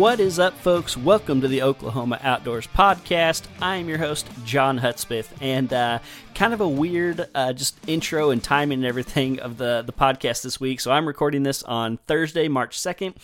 What is up, folks? Welcome to the Oklahoma Outdoors Podcast. I am your host, John Hudspeth, and uh, kind of a weird uh, just intro and timing and everything of the, the podcast this week. So I'm recording this on Thursday, March 2nd,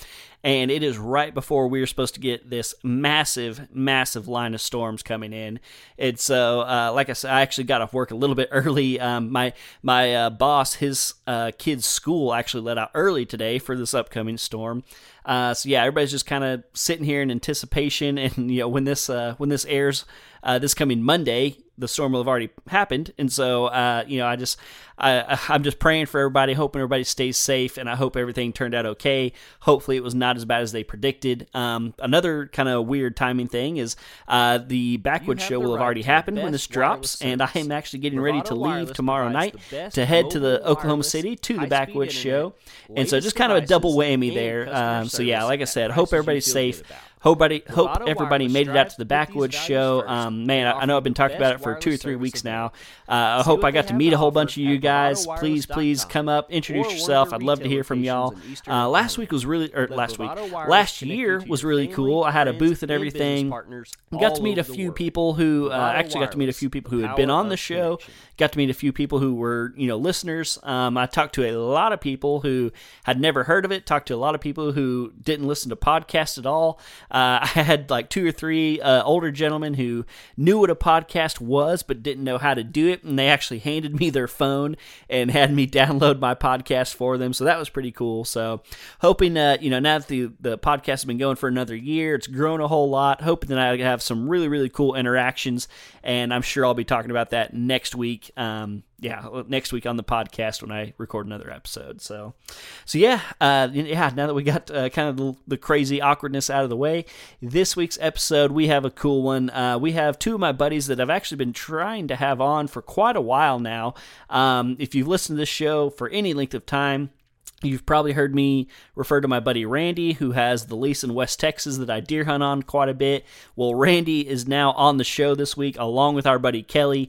and it is right before we are supposed to get this massive, massive line of storms coming in. And so, uh, like I said, I actually got off work a little bit early. Um, my my uh, boss, his uh, kid's school actually let out early today for this upcoming storm. Uh, so yeah, everybody's just kind of sitting here in anticipation, and you know when this uh, when this airs uh, this coming Monday, the storm will have already happened, and so uh, you know, I just I, I'm just praying for everybody, hoping everybody stays safe, and I hope everything turned out okay. Hopefully, it was not as bad as they predicted. Um, another kind of weird timing thing is uh, the Backwoods show will have already happened when this drops, and I am actually getting ready to leave tomorrow night to head to the Oklahoma City to the Backwoods show, and so just kind of a double whammy there. Um, so yeah, like I said, hope everybody's safe. Hope, hope everybody made it out to the Backwoods show. Um, man, I, I, know I've been talking about it for two or three weeks now. Uh, I hope I got to meet a whole bunch of you guys. Please, please come up, introduce yourself. I'd love to hear from y'all. Uh, last week was really, or last week, last year was really cool. I had a booth and everything. Got to meet a few people who uh, actually got to meet a few people who had been on the show. Got to meet a few people who were, you know, listeners. Um, I talked to a lot of people who had never heard of it. Talked to a lot of people who didn't listen to podcasts at all. Uh, I had like two or three uh, older gentlemen who knew what a podcast was but didn't know how to do it, and they actually handed me their phone and had me download my podcast for them. So that was pretty cool. So hoping that you know now that the the podcast has been going for another year, it's grown a whole lot. Hoping that I have some really really cool interactions, and I'm sure I'll be talking about that next week. Um, yeah, next week on the podcast when I record another episode. So, so yeah, uh, yeah. Now that we got uh, kind of the, the, crazy awkwardness out of the way, this week's episode we have a cool one. Uh, we have two of my buddies that I've actually been trying to have on for quite a while now. Um, if you've listened to this show for any length of time, You've probably heard me refer to my buddy Randy, who has the lease in West Texas that I deer hunt on quite a bit. Well, Randy is now on the show this week, along with our buddy Kelly,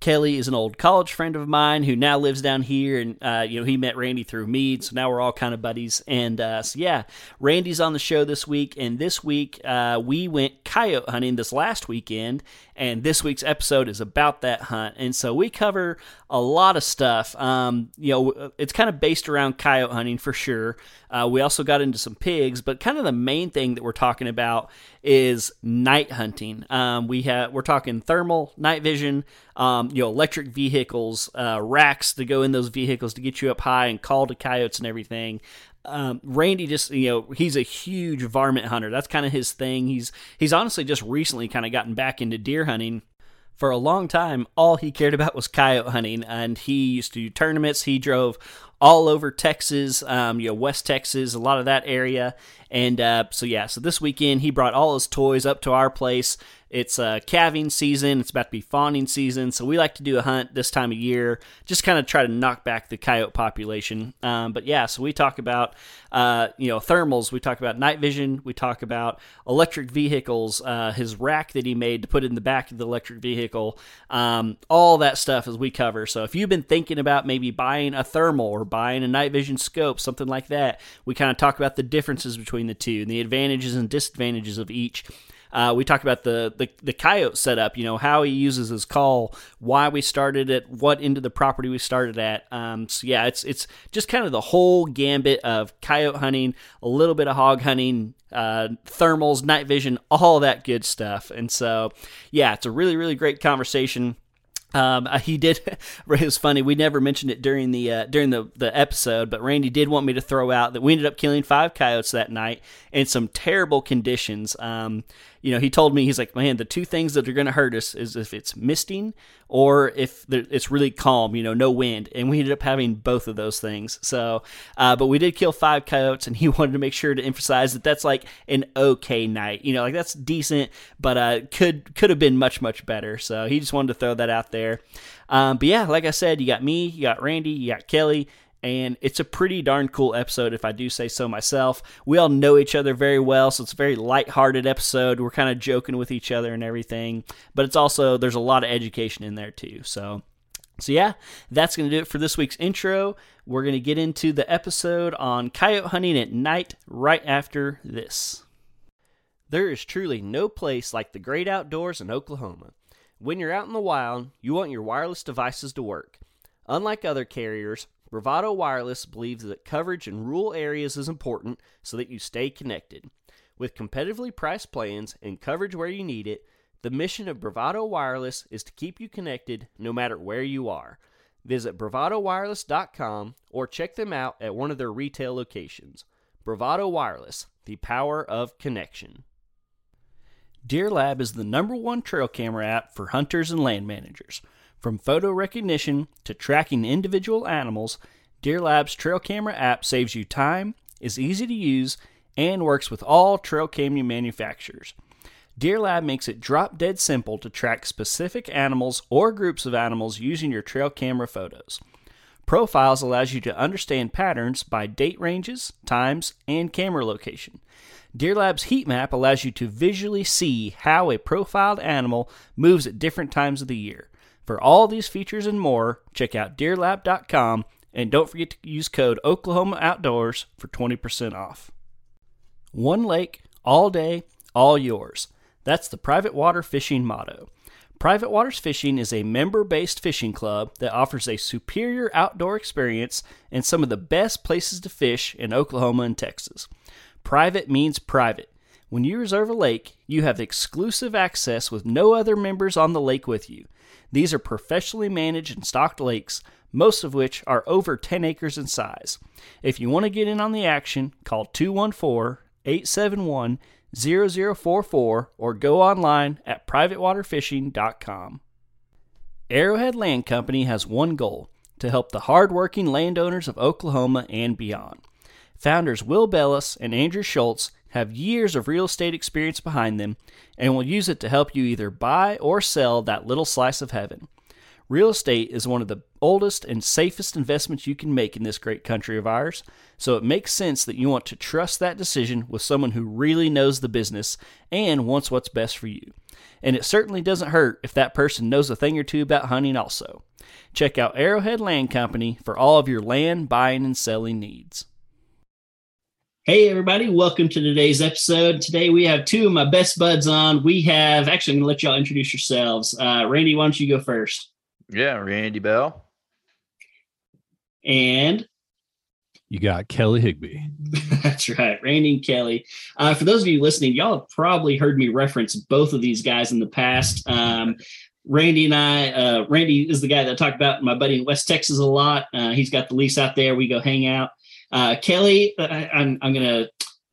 Kelly is an old college friend of mine who now lives down here, and uh, you know he met Randy through me, so now we're all kind of buddies. And uh, so yeah, Randy's on the show this week, and this week uh, we went coyote hunting this last weekend, and this week's episode is about that hunt. And so we cover a lot of stuff. Um, you know, it's kind of based around coyote hunting for sure. Uh, we also got into some pigs, but kind of the main thing that we're talking about is night hunting. Um, we have we're talking thermal, night vision, um, you know, electric vehicles, uh, racks to go in those vehicles to get you up high and call to coyotes and everything. Um, Randy just you know he's a huge varmint hunter. That's kind of his thing. He's he's honestly just recently kind of gotten back into deer hunting for a long time, all he cared about was coyote hunting, and he used to do tournaments. He drove all over Texas, um, you know, West Texas, a lot of that area, and uh, so yeah. So this weekend, he brought all his toys up to our place. It's uh, calving season. It's about to be fawning season. So we like to do a hunt this time of year, just kind of try to knock back the coyote population. Um, but yeah, so we talk about, uh, you know, thermals. We talk about night vision. We talk about electric vehicles, uh, his rack that he made to put in the back of the electric vehicle. Um, all that stuff as we cover. So if you've been thinking about maybe buying a thermal or buying a night vision scope, something like that, we kind of talk about the differences between the two and the advantages and disadvantages of each. Uh, we talk about the, the the coyote setup. You know how he uses his call, why we started it, what end of the property we started at. Um, so yeah, it's it's just kind of the whole gambit of coyote hunting, a little bit of hog hunting, uh, thermals, night vision, all that good stuff. And so yeah, it's a really really great conversation. Um, uh, he did. it was funny. We never mentioned it during the uh, during the, the episode, but Randy did want me to throw out that we ended up killing five coyotes that night in some terrible conditions. Um, you know, he told me he's like, man, the two things that are going to hurt us is if it's misting or if it's really calm, you know, no wind. And we ended up having both of those things. So, uh, but we did kill five coyotes, and he wanted to make sure to emphasize that that's like an okay night. You know, like that's decent, but uh, could could have been much much better. So he just wanted to throw that out there. Um, but yeah, like I said, you got me, you got Randy, you got Kelly and it's a pretty darn cool episode if I do say so myself. We all know each other very well, so it's a very light-hearted episode. We're kind of joking with each other and everything, but it's also there's a lot of education in there too. So so yeah, that's going to do it for this week's intro. We're going to get into the episode on coyote hunting at night right after this. There is truly no place like the great outdoors in Oklahoma. When you're out in the wild, you want your wireless devices to work. Unlike other carriers, Bravado Wireless believes that coverage in rural areas is important so that you stay connected. With competitively priced plans and coverage where you need it, the mission of Bravado Wireless is to keep you connected no matter where you are. Visit bravadowireless.com or check them out at one of their retail locations. Bravado Wireless, the power of connection. Deer Lab is the number one trail camera app for hunters and land managers. From photo recognition to tracking individual animals, Deer Lab's trail camera app saves you time, is easy to use, and works with all trail camera manufacturers. Deer Lab makes it drop dead simple to track specific animals or groups of animals using your trail camera photos. Profiles allows you to understand patterns by date ranges, times, and camera location. Deer Lab's heat map allows you to visually see how a profiled animal moves at different times of the year. For all these features and more, check out deerlab.com and don't forget to use code Oklahoma Outdoors for 20% off. One lake, all day, all yours. That's the Private Water Fishing motto. Private Waters Fishing is a member based fishing club that offers a superior outdoor experience and some of the best places to fish in Oklahoma and Texas. Private means private. When you reserve a lake, you have exclusive access with no other members on the lake with you. These are professionally managed and stocked lakes, most of which are over 10 acres in size. If you want to get in on the action, call 214 871 0044 or go online at privatewaterfishing.com. Arrowhead Land Company has one goal to help the hardworking landowners of Oklahoma and beyond. Founders Will Bellis and Andrew Schultz have years of real estate experience behind them, and will use it to help you either buy or sell that little slice of heaven. Real estate is one of the oldest and safest investments you can make in this great country of ours, so it makes sense that you want to trust that decision with someone who really knows the business and wants what's best for you. And it certainly doesn't hurt if that person knows a thing or two about hunting also. Check out Arrowhead Land Company for all of your land buying and selling needs. Hey, everybody, welcome to today's episode. Today we have two of my best buds on. We have actually, I'm going to let y'all introduce yourselves. Uh, Randy, why don't you go first? Yeah, Randy Bell. And you got Kelly Higby. That's right, Randy and Kelly. Uh, for those of you listening, y'all have probably heard me reference both of these guys in the past. Um, Randy and I, uh, Randy is the guy that I talk about my buddy in West Texas a lot. Uh, he's got the lease out there. We go hang out. Uh, Kelly, uh, I, I'm, I'm gonna.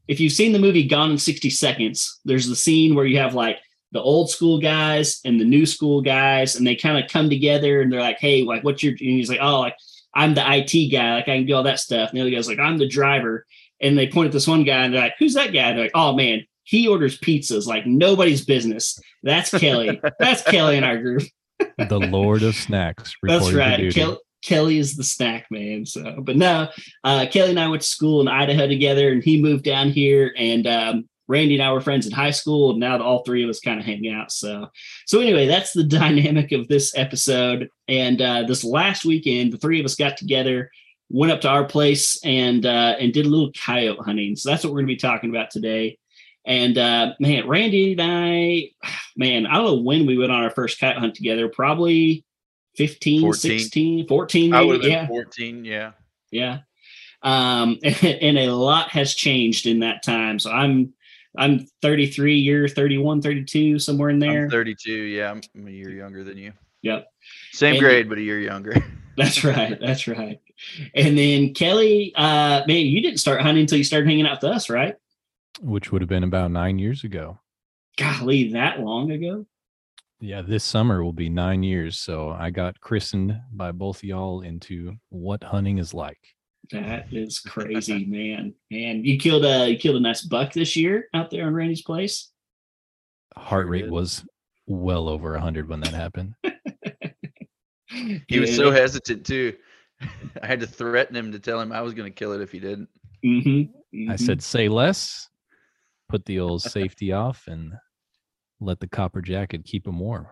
If you've seen the movie Gone in 60 Seconds, there's the scene where you have like the old school guys and the new school guys, and they kind of come together and they're like, "Hey, like, what's your?" And he's like, "Oh, like I'm the IT guy, like I can do all that stuff." And the other guy's like, "I'm the driver." And they point at this one guy and they're like, "Who's that guy?" And they're like, "Oh man, he orders pizzas like nobody's business." That's Kelly. That's Kelly in our group. the Lord of Snacks. That's right. Kelly, Kelly is the snack man. So, but no, uh, Kelly and I went to school in Idaho together, and he moved down here. And um, Randy and I were friends in high school, and now all three of us kind of hang out. So, so anyway, that's the dynamic of this episode. And uh, this last weekend, the three of us got together, went up to our place, and uh, and did a little coyote hunting. So that's what we're going to be talking about today. And uh, man, Randy and I, man, I don't know when we went on our first coyote hunt together. Probably 15, 14. 16, 14. I maybe. would have yeah, 14. Yeah. yeah. Um, and, and a lot has changed in that time. So I'm I'm 33, you're 31, 32, somewhere in there. I'm 32. Yeah. I'm, I'm a year younger than you. Yep. Same And- grade, but a year younger. That's right. That's right. And then Kelly, uh, man, you didn't start hunting until you started hanging out with us, right? which would have been about nine years ago. Golly, that long ago. Yeah, this summer will be nine years. So I got christened by both y'all into what hunting is like. That is crazy, man. And you killed a you killed a nice buck this year out there on Randy's place. Heart rate was well over 100 when that happened. He was so hesitant too. I had to threaten him to tell him I was going to kill it if he didn't. Mm-hmm, I said, say less, put the old safety off, and let the copper jacket keep him warm.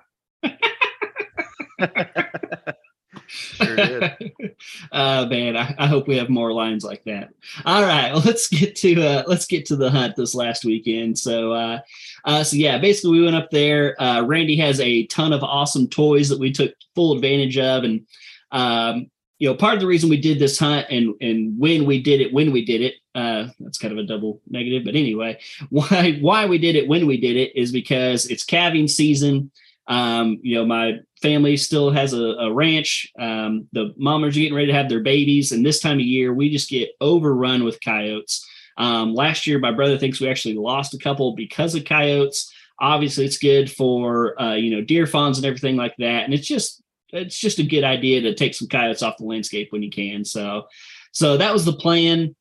Sure did. uh man, I, I hope we have more lines like that. All right, well, let's get to uh let's get to the hunt this last weekend. So uh uh so yeah, basically we went up there. Uh Randy has a ton of awesome toys that we took full advantage of and um you know part of the reason we did this hunt and and when we did it when we did it uh that's kind of a double negative but anyway why why we did it when we did it is because it's calving season um, you know, my family still has a, a ranch. Um, the mamas are getting ready to have their babies, and this time of year, we just get overrun with coyotes. Um, last year, my brother thinks we actually lost a couple because of coyotes. Obviously, it's good for uh, you know deer fawns and everything like that, and it's just it's just a good idea to take some coyotes off the landscape when you can. So, so that was the plan.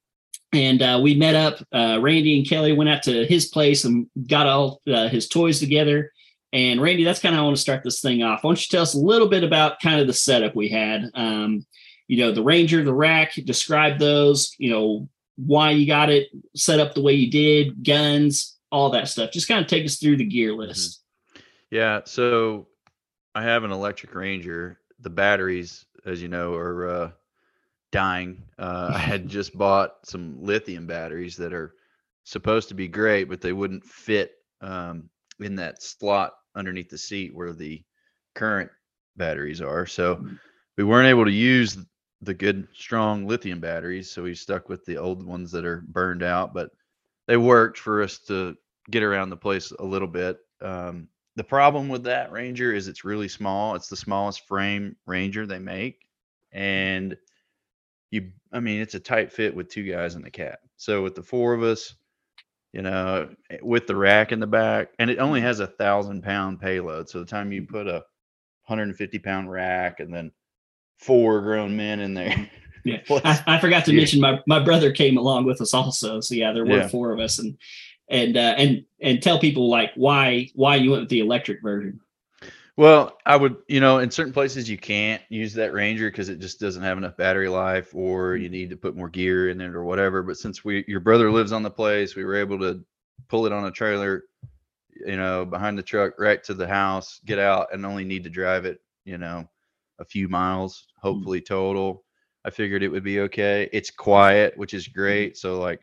And uh, we met up. Uh, Randy and Kelly went out to his place and got all uh, his toys together. And Randy, that's kind of how I want to start this thing off. Why don't you tell us a little bit about kind of the setup we had? Um, you know, the Ranger, the rack, describe those, you know, why you got it set up the way you did, guns, all that stuff. Just kind of take us through the gear list. Yeah. So I have an electric Ranger. The batteries, as you know, are uh, dying. Uh, I had just bought some lithium batteries that are supposed to be great, but they wouldn't fit um, in that slot underneath the seat where the current batteries are. So we weren't able to use the good, strong lithium batteries. So we stuck with the old ones that are burned out, but they worked for us to get around the place a little bit. Um, the problem with that Ranger is it's really small. It's the smallest frame Ranger they make. Mm. And you, I mean, it's a tight fit with two guys in the cab. So with the four of us, you know, eh, with the rack in the back, and it only mm. has a thousand pound payload. So the time you mm. put a 150 pound rack and then four grown men in there. Yeah. I, I forgot to Yeah. mention my, my brother came along with us also. So yeah, there were Yeah. four of us and and uh, and and tell people like why why you went with the electric version. Well, I would, you know, in certain places you can't use that Ranger because it just doesn't have enough battery life, or you mm-hmm. need to put more gear in it or whatever. But since we, your brother lives on the place, we were able to pull it on a trailer, you know, behind the truck right to the house, get out, and only need to drive it, you know, a few miles, mm-hmm. hopefully total. I figured it would be okay. It's quiet, which is mm-hmm. great. So like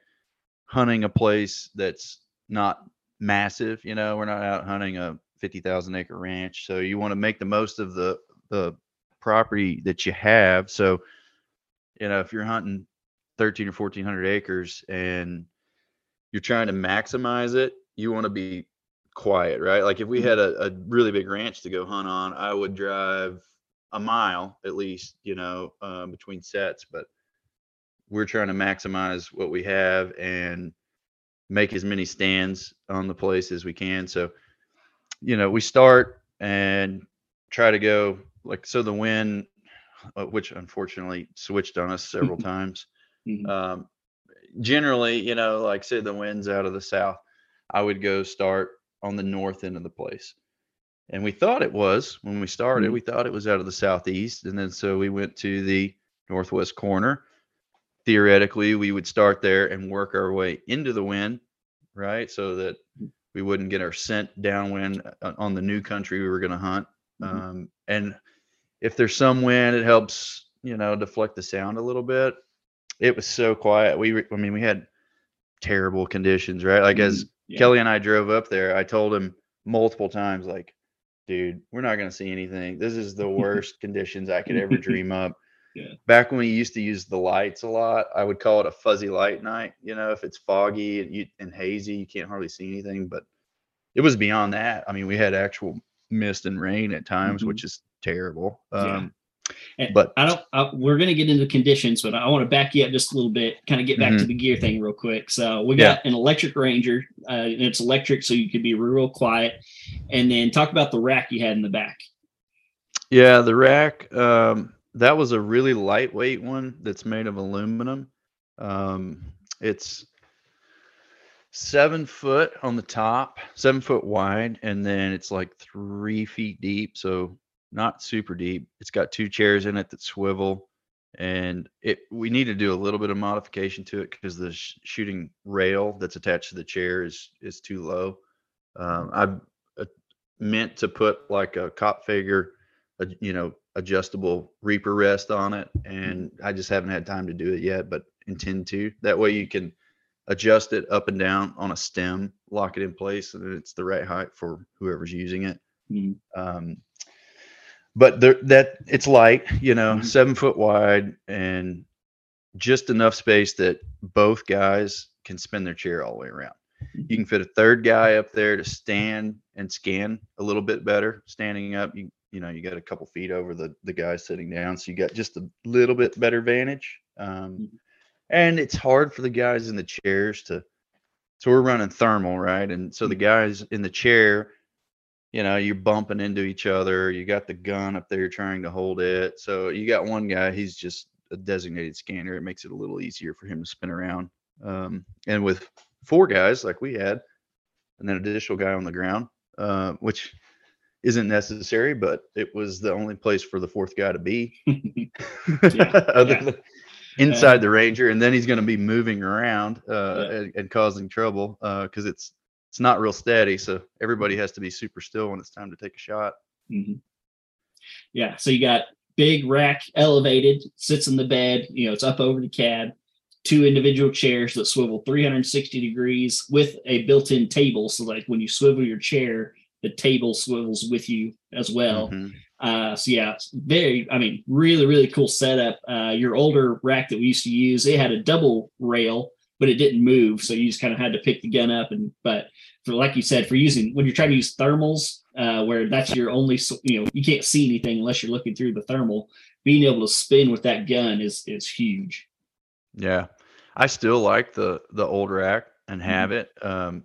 hunting a place that's not massive, you know, we're not out hunting a 50,000 acre ranch. So you want to make the most of the the property that you have. So you know, if you're hunting 13 or 1400 acres and you're trying to maximize it, you want to be quiet, right? Like if we had a, a really big ranch to go hunt on, I would drive a mile at least, you know, uh, between sets, but we're trying to maximize what we have and make as many stands on the place as we can. So, you know, we start and try to go like so the wind, uh, which unfortunately switched on us several times. Mhm. Um, generally, you know, like say the wind's out of the south, I would go start on the north end of the place. And we thought it was when we started, Mhm. we thought it was out of the southeast. And then so we went to the northwest corner. Theoretically, we would start there and work our way into the wind, right? So that we wouldn't get our scent downwind uh, on the new country we were going to hunt. Mhm. Um, and if there's some wind, it helps, you know, deflect the sound a little bit. It was so quiet. We, I mean, we had terrible conditions, right? Like as Yeah. Kelly and I drove up there. I told him multiple times, like, dude, we're not going to see anything. This is the worst conditions I could ever dream up. Yeah. Back when we used to use the lights a lot, I would call it a fuzzy light night. You know, if it's foggy and, you, and hazy, you can't hardly see anything. But it was beyond that. I mean, we had actual mist and rain at times, Mhm. which is terrible. Um, And But- I don't. I, we're going to get into conditions, but I want to back you up just a little bit. Kind of get back to the gear thing real quick. So we got an electric Ranger. Uh, and it's electric, so you could be real quiet. And then talk about the rack you had in the back. Yeah, the rack. Um, that was a really lightweight one that's made of aluminum. Um, it's seven foot on the top, seven foot wide, and then it's like three feet deep. So not super deep. It's got two chairs in it that swivel, and it we need to do a little bit of modification to it because the sh- shooting rail that's attached to the chair is is too low. Um, I uh, meant to put like a cop figure a, you know adjustable reaper rest on it and i just haven't had time to do it yet but intend to. That way you can adjust it up and down on a stem lock it in place and it's the right height for whoever's using it. Mhm. um, but there, that it's light you know Mhm. seven foot wide and just enough space that both guys can spin their chair all the way around. You can fit a third guy up there to stand and scan a little bit better standing up. You you know you got a couple feet over the the guy sitting down so you got just a little bit better vantage um, Mhm. and it's hard for the guys in the chairs to so we're running thermal right? And so the guys in the chair you know you're bumping into each other you got the gun up there trying to hold it. So you got one guy he's just a designated scanner. It makes it a little easier for him to spin around um, and with four guys like we had and then an additional guy on the ground uh, which isn't necessary but it was the only place for the fourth guy to be other yeah. than inside the ranger and then he's going to be moving around uh, Yeah. and, and causing trouble because it's it's not real steady so everybody has to be super still when it's time to take a shot Mhm. Yeah. So you got big rack elevated, sits in the bed. You know, it's up over the cab. Two individual chairs that swivel 360 degrees with a built-in table. So like when you swivel your chair, the table swivels with you as well. Mhm. Uh, so yeah, very, I mean, really, really cool setup. Uh, your older rack that we used to use, it had a double rail, but it didn't move. So you just kind of had to pick the gun up. And, but for, like you said, for using, when you're trying to use thermals, uh, where that's your only, you know, you can't see anything unless you're looking through the thermal, being able to spin with that gun is, is huge. yeah i still like the the old rack and have it um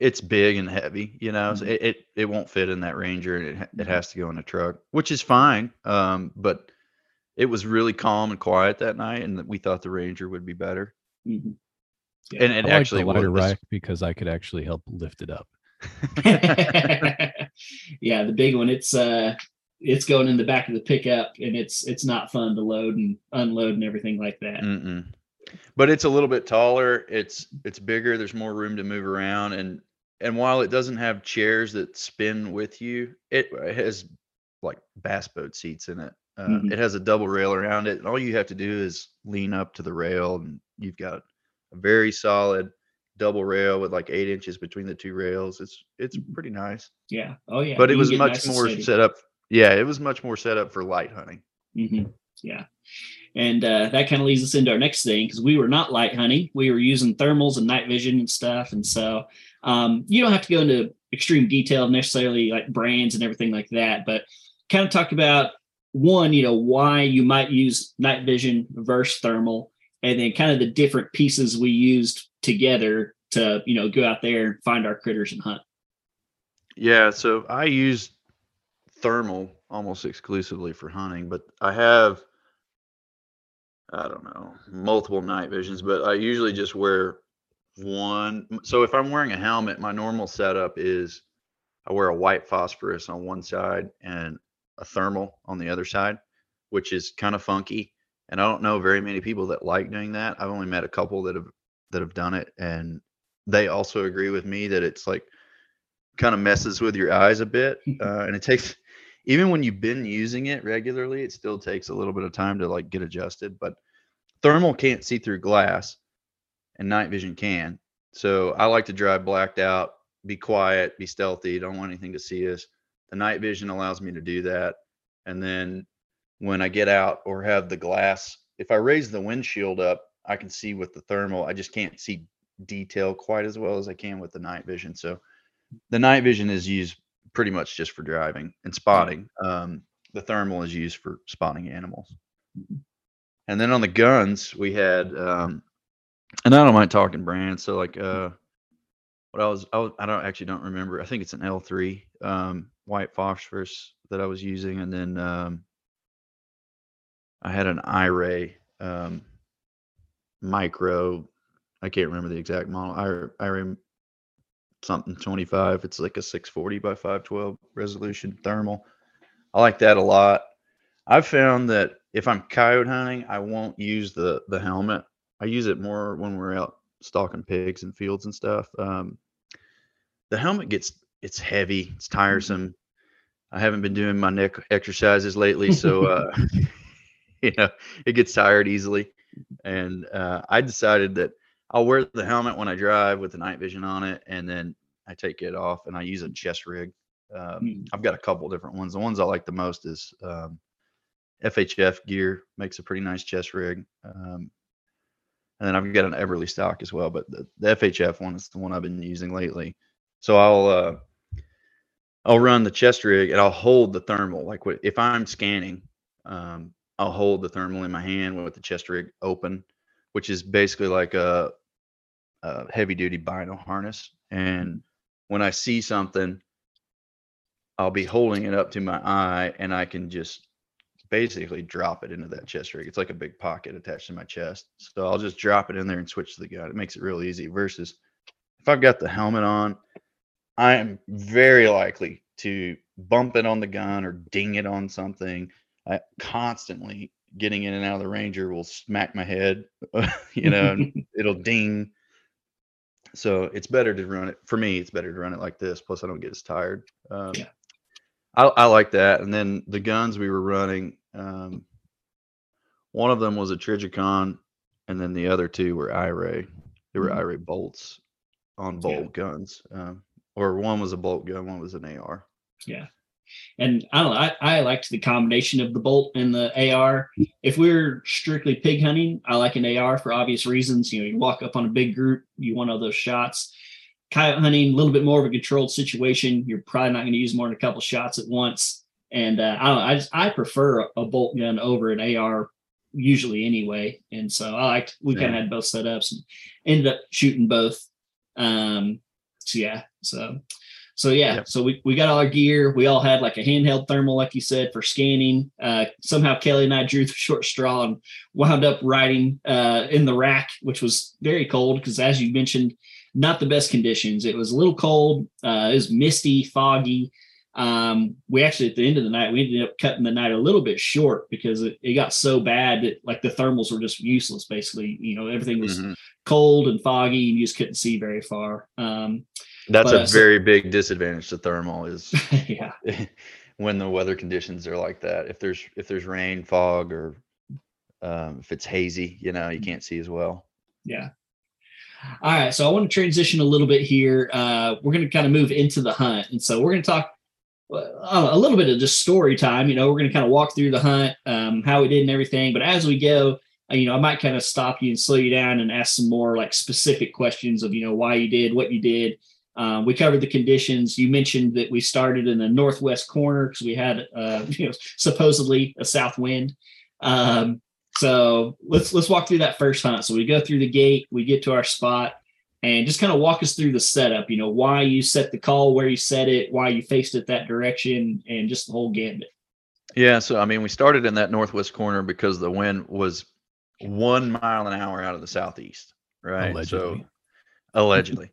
it's big and heavy you know so Mhm. it, it it won't fit in that ranger and it, it has to go in a truck which is fine um but it was really calm and quiet that night and we thought the ranger would be better Mhm. and it like actually the lighter was. rack because I could actually help lift it up. yeah, the big one. It's uh, it's going in the back of the pickup, and it's it's not fun to load and unload and everything like that. Mm-mm. But it's a little bit taller. It's it's bigger. There's more room to move around, and and while it doesn't have chairs that spin with you, it, it has like bass boat seats in it. Uh, Mhm. It has a double rail around it, and all you have to do is lean up to the rail, and you've got a very solid double rail with like eight inches between the two rails. It's it's Mhm. pretty nice. Yeah. Oh yeah. but it was much nice more set up. Yeah, it was much more set up for light hunting. hmm Yeah. And uh, that kind of leads us into our next thing because we were not light hunting. We were using thermals and night vision and stuff. And so um, you don't have to go into extreme detail necessarily like brands and everything like that, but kind of talk about one, you know, why you might use night vision versus thermal, and then kind of the different pieces we used together to, you know, go out there and find our critters and hunt. Yeah, so I use thermal almost exclusively for hunting, but I have I don't know, multiple night visions, but I usually just wear one. So if I'm wearing a helmet, my normal setup is I wear a white phosphorus on one side and a thermal on the other side, which is kind of funky. And I don't know very many people that like doing that. I've only met a couple that have that have done it and they also agree with me that it's like kind of messes with your eyes a bit uh, and it takes even when you've been using it regularly it still takes a little bit of time to like get adjusted but thermal can't see through glass and night vision can So I like to drive blacked out, be quiet, be stealthy, don't want anything to see us. The night vision allows me to do that. And then when I get out or have the glass, if I raise the windshield up, I can see with the thermal. I just can't see detail quite as well as I can with the night vision. So the night vision is used pretty much just for driving and spotting. Um, the thermal is used for spotting animals. And then on the guns, we had, um, and I don't mind talking brands. So like, uh, what I was, I, was, I don't actually don't remember. I think it's an L3 um, white phosphorus that I was using, and then um, I had an iRay um, micro. I can't remember the exact model. iRay something 25. It's like a 640 by 512 resolution thermal. I like that a lot. I've found that if I'm coyote hunting, I won't use the the helmet. I use it more when we're out stalking pigs and fields and stuff. Um, the helmet gets it's heavy, it's tiresome. I haven't been doing my neck exercises lately, so uh, you know it gets tired easily. And uh, I decided that I'll wear the helmet when I drive with the night vision on it, and then I take it off and I use a chest rig. Um, mm. I've got a couple different ones. The ones I like the most is um, FHF gear makes a pretty nice chest rig. Um, and then I've got an Everly stock as well, but the, the, FHF one is the one I've been using lately. So I'll uh, I'll run the chest rig and I'll hold the thermal. Like if I'm scanning, um, I'll hold the thermal in my hand with the chest rig open, which is basically like a, a heavy duty bino harness. And when I see something, I'll be holding it up to my eye and I can just basically drop it into that chest rig. It's like a big pocket attached to my chest. So I'll just drop it in there and switch to the gun. It makes it real easy versus if I've got the helmet on, I am very likely to bump it on the gun or ding it on something. I constantly getting in and out of the ranger will smack my head, you know, it'll ding. So it's better to run it for me. It's better to run it like this. Plus, I don't get as tired. Um, yeah. I, I, like that. And then the guns we were running, um, one of them was a Trijicon, and then the other two were iRay. They were mm-hmm. iRay bolts on bolt yeah. guns, um, or one was a bolt gun, one was an AR. Yeah. And I don't know, I, I liked the combination of the bolt and the AR. If we're strictly pig hunting, I like an AR for obvious reasons. You know, you walk up on a big group, you want all those shots. Coyote hunting, a little bit more of a controlled situation. You're probably not going to use more than a couple shots at once. And uh, I don't know, I just I prefer a, bolt gun over an AR usually anyway. And so I liked we yeah. kind of had both setups and ended up shooting both. Um so yeah, so so yeah, yep. so we, we got all our gear. We all had like a handheld thermal, like you said, for scanning. Uh, somehow Kelly and I drew the short straw and wound up riding uh, in the rack, which was very cold because, as you mentioned, not the best conditions. It was a little cold. Uh, it was misty, foggy. Um, we actually at the end of the night we ended up cutting the night a little bit short because it, it got so bad that like the thermals were just useless. Basically, you know everything was mm-hmm. cold and foggy, and you just couldn't see very far. Um, that's but, a very so, big disadvantage to thermal is yeah when the weather conditions are like that. If there's if there's rain, fog, or um, if it's hazy, you know, you can't see as well. Yeah. All right, so I want to transition a little bit here. Uh, we're going to kind of move into the hunt, and so we're going to talk uh, a little bit of just story time. You know, we're going to kind of walk through the hunt, um, how we did, and everything. But as we go, uh, you know, I might kind of stop you and slow you down and ask some more like specific questions of you know why you did what you did, um, we covered the conditions. You mentioned that we started in the northwest corner because we had, uh, you know, supposedly a south wind. Um, so let's let's walk through that first hunt. So we go through the gate, we get to our spot, and just kind of walk us through the setup. You know, why you set the call, where you set it, why you faced it that direction, and just the whole gambit. Yeah. So I mean, we started in that northwest corner because the wind was one mile an hour out of the southeast, right? Allegedly. So allegedly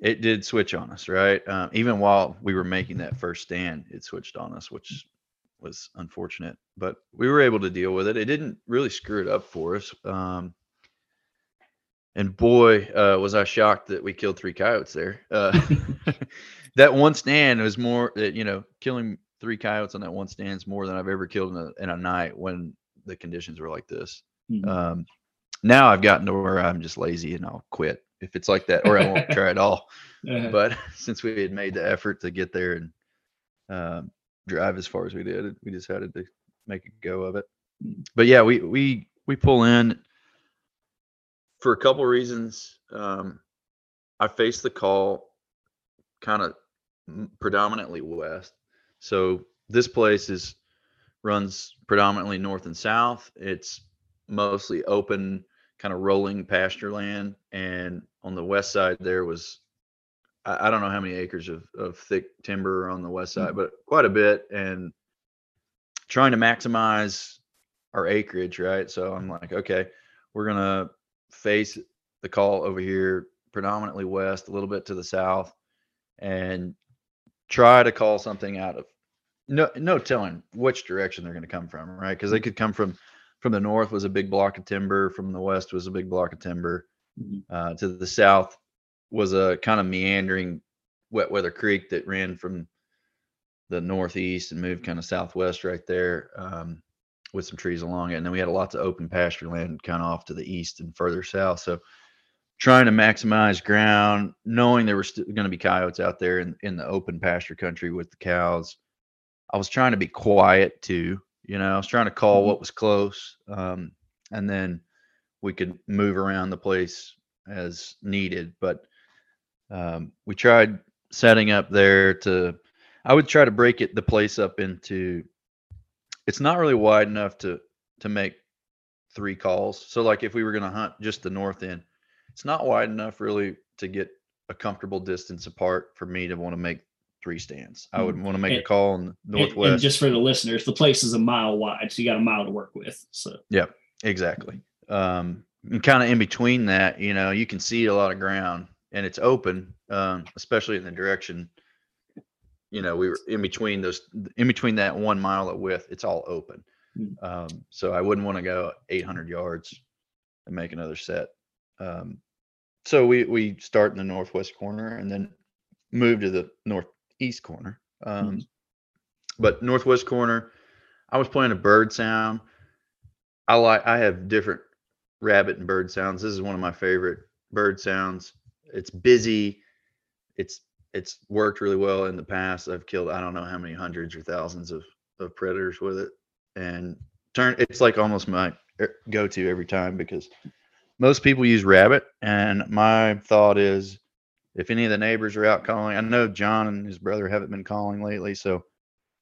it did switch on us, right? Um, even while we were making that first stand, it switched on us, which was unfortunate, but we were able to deal with it. It didn't really screw it up for us. Um, and boy, uh, was I shocked that we killed three coyotes there. Uh, that one stand was more that, you know, killing three coyotes on that one stand is more than I've ever killed in a, in a night when the conditions were like this. Mm-hmm. Um, now I've gotten to where I'm just lazy and I'll quit if it's like that, or I won't try at all. But since we had made the effort to get there and um, drive as far as we did, we decided to make a go of it. But yeah, we we we pull in for a couple reasons. Um, I face the call kind of predominantly west, so this place is runs predominantly north and south. It's mostly open, kind of rolling pasture land, and on the west side there was I, I don't know how many acres of, of thick timber on the west side, mm-hmm. but quite a bit, and trying to maximize our acreage, right? So I'm like, okay, we're gonna face the call over here, predominantly west, a little bit to the south, and try to call something out of no no telling which direction they're going to come from, right? Because they mm-hmm. could come from from the north was a big block of timber, from the west was a big block of timber, Mhm. uh, to the south was a kind of meandering wet weather creek that ran from the northeast and moved kind of southwest right there um, with some trees along it. And then we had lots of open pasture land kind of off to the east and further south. So trying to maximize ground, knowing there were still going to be coyotes out there in, in the open pasture country with the cows. I was trying to be quiet too. You know, I was trying to call Mhm. what was close. Um, and then we could move around the place as needed. But um, we tried setting up there to, I would try to break it, the place up into, it's not really wide enough to, to make three calls. So like if we were going to hunt just the north end, it's not wide enough really to get a comfortable distance apart for me to want to make three stands. I would want to make a call in the and- northwest. And just for the listeners, the place is a mile wide, so you got a mile to work with. So yeah, Exactly. Um, and kind of in between that, you know, you can see a lot of ground and it's open, um, especially in the direction. You know, we were in between those, in between that one mile of width, it's all open. Mm. Um, so I wouldn't want to go 800 yards and make another set. Um, so we we start in the northwest corner and then move to the northeast corner. Um, But northwest corner, I was playing a bird sound. I like I have different rabbit and bird sounds. This is one of my favorite bird sounds. It's busy. It's it's worked really well in the past. I've killed I don't know how many hundreds or thousands of of predators with it, and turn it's like almost my er, go to every time because most people use rabbit, and my thought is if any of the neighbors are out calling, I know John and his brother haven't been calling lately, so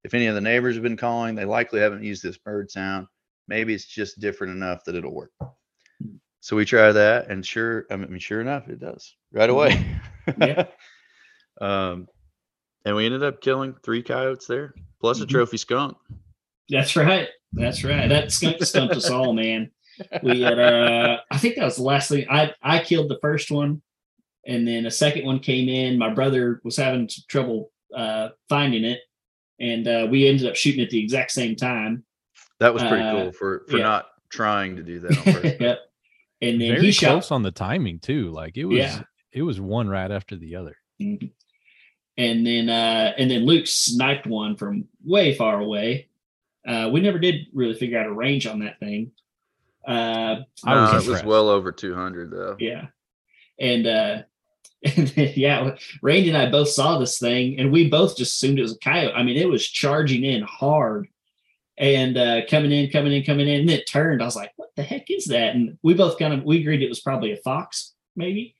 if any of the neighbors have been calling, they likely haven't used this bird sound. Maybe it's just different enough that it'll work. So we try that, and sure, I mean, sure enough, it does right away. Yeah. um, and we ended up killing three coyotes there, plus a Mhm. trophy skunk. that's right. That's right. That skunk stumped us all, man. We had uh I think that was the last thing I I killed the first one and then a second one came in. My brother was having some trouble uh finding it. And uh we ended up shooting at the exact same time. That was pretty Uh, cool for for yeah. not trying to do that on purpose. yep. And then Very he shot close on the timing too. Like it was, Yeah. it was one right after the other. Mhm. And then uh and then Luke sniped one from way far away. Uh we never did really figure out a range on that thing. Uh I No, was it was well over 200 though. yeah. And uh and then, yeah, Randy and I both saw this thing and we both just assumed it was a coyote. I mean, it was charging in hard and uh coming in, coming in, coming in, and then it turned. I was like, what the heck is that? And we both kind of we agreed it was probably a fox, maybe.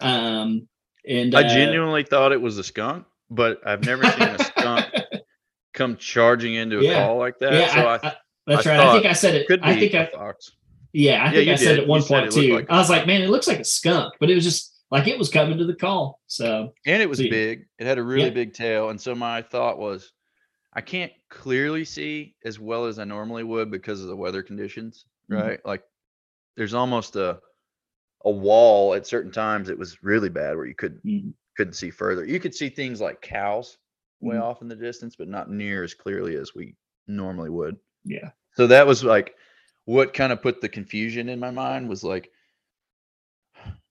Um and I uh, genuinely thought it was a skunk, but I've never seen a skunk come charging into a Yeah. call like that. yeah, so I, I, I- that's I right. I think I said it. could be I think I fox. yeah, I Yeah, think you I said at one point too. like I was like, man, it looks like a skunk, but it was just like it was coming to the call. So And it was See. big. It had a really Yeah. big tail. And so my thought was, I can't clearly see as well as I normally would because of the weather conditions, Mhm. right? Like there's almost a a wall at certain times. It was really bad where you couldn't mm, couldn't see further. You could see things like cows way Mhm. off in the distance, but not near as clearly as we normally would. yeah. So that was like what kind of put the confusion in my mind was like,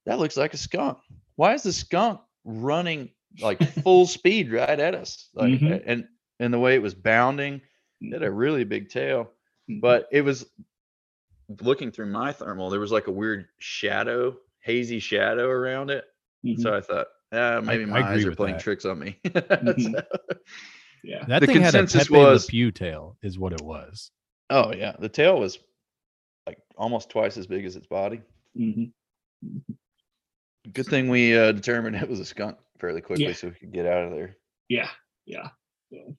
that looks like a skunk. Why is the skunk running like full speed right at us? Like, Mhm. and and the way it was bounding, it had a really big tail, Mhm. but it was looking through my thermal. There was like a weird shadow hazy shadow around it. Mhm. So I thought, uh, maybe I my eyes are playing that. tricks on me. Mhm. So- yeah. That The thing had a consensus Pepe was- Le Pew tail, is what it was. oh yeah, the tail was like almost twice as big as its body. hmm Good thing we uh, determined it was a skunk fairly quickly, Yeah. so we could get out of there. Yeah. Yeah. So,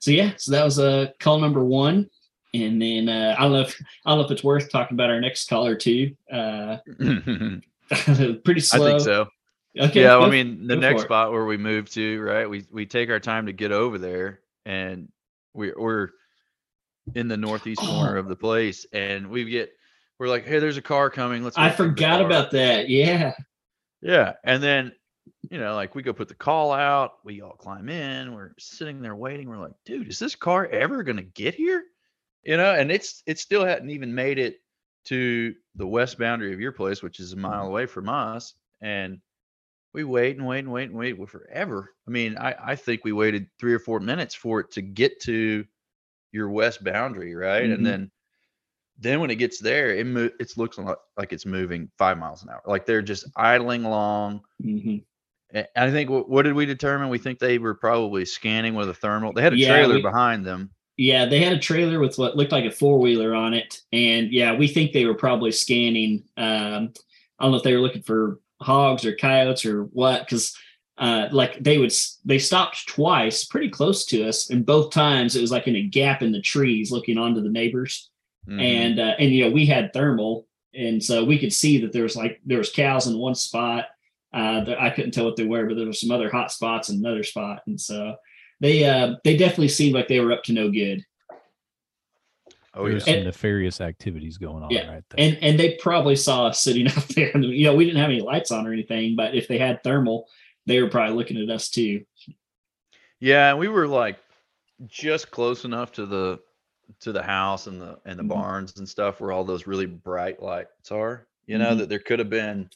so yeah, so that was uh call number one. And then uh, I don't know if I don't know if it's worth talking about our next caller too. Uh, pretty slow. I think so. Okay. yeah, go- I mean, the next spot where we move to, right? We we take our time to get over there, and we we're in the northeast corner Oh. of the place, and we get we're like, hey, there's a car coming. Let's. I wait for the forgot about that. Yeah. Yeah, and then you know, like we go put the call out. We all climb in. We're sitting there waiting. We're like, dude, is this car ever gonna get here? You know, and it's it still hadn't even made it to the west boundary of your place, which is a mile away from us, and we wait and wait and wait and wait for forever. I mean, I I think we waited three or four minutes for it to get to your west boundary, right? Mhm. And then then when it gets there, it mo- it looks like, it's moving five miles an hour. Like they're just idling along. hmm And I think what, what did we determine? We think they were probably scanning with a thermal. They had a Yeah, trailer we- behind them. Yeah, they had a trailer with what looked like a four wheeler on it, and yeah, we think they were probably scanning. Um, I don't know if they were looking for hogs or coyotes or what, because uh, like they would they stopped twice, pretty close to us, and both times it was like in a gap in the trees, looking onto the neighbors, Mhm. and uh, and you know we had thermal, and so we could see that there was like there was cows in one spot. Uh, that I couldn't tell what they were, but there were some other hot spots in another spot, and so they uh, they definitely seemed like they were up to no good. oh There's yeah, some nefarious activities going on Yeah, right there. and and they probably saw us sitting out there. You know, we didn't have any lights on or anything, but if they had thermal, they were probably looking at us too. yeah. And we were like just close enough to the to the house and the and the Mhm. barns and stuff where all those really bright lights are. You know Mhm. that there could have been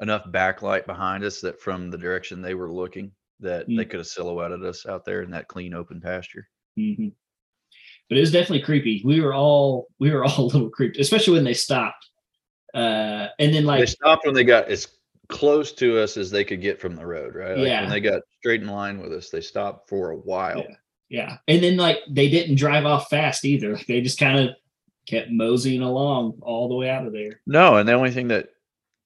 enough backlight behind us that from the direction they were looking that they Mm. could have silhouetted us out there in that clean open pasture. hmm But it was definitely creepy. We were all we were all a little creeped, especially when they stopped. Uh, and then like they stopped when they got as close to us as they could get from the road, right? Like Yeah. when they got straight in line with us, they stopped for a while. Yeah. yeah, and then like they didn't drive off fast either. Like, they just kind of kept moseying along all the way out of there. No, and the only thing that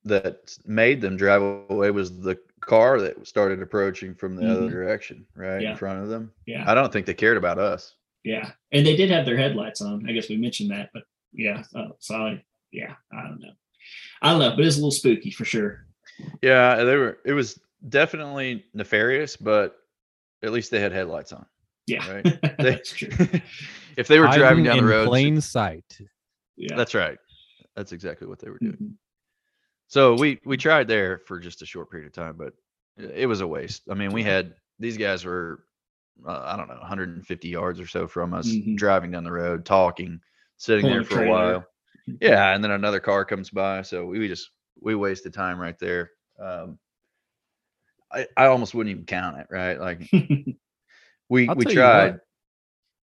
that made them drive away was the car that started approaching from the other Mhm. direction, right Yeah. in front of them. Yeah, I don't think they cared about us. yeah, and they did have their headlights on. I guess we mentioned that, but yeah, uh, so yeah, I don't know. I don't know, but it's a little spooky for sure. Yeah, they were. It was definitely nefarious, but at least they had headlights on. Yeah, Right. They- that's true. if they were Hiding driving down the in road, plain sight. Yeah. that's right. That's exactly what they were doing. Mhm. So we we tried there for just a short period of time, but it was a waste. I mean, we had these guys were uh, I don't know 150 yards or so from us, Mhm. driving down the road, talking, sitting Pulling there for a while. Yeah, and then another car comes by, so we we just we wasted time right there. Um, I I almost wouldn't even count it, right? Like we we tried.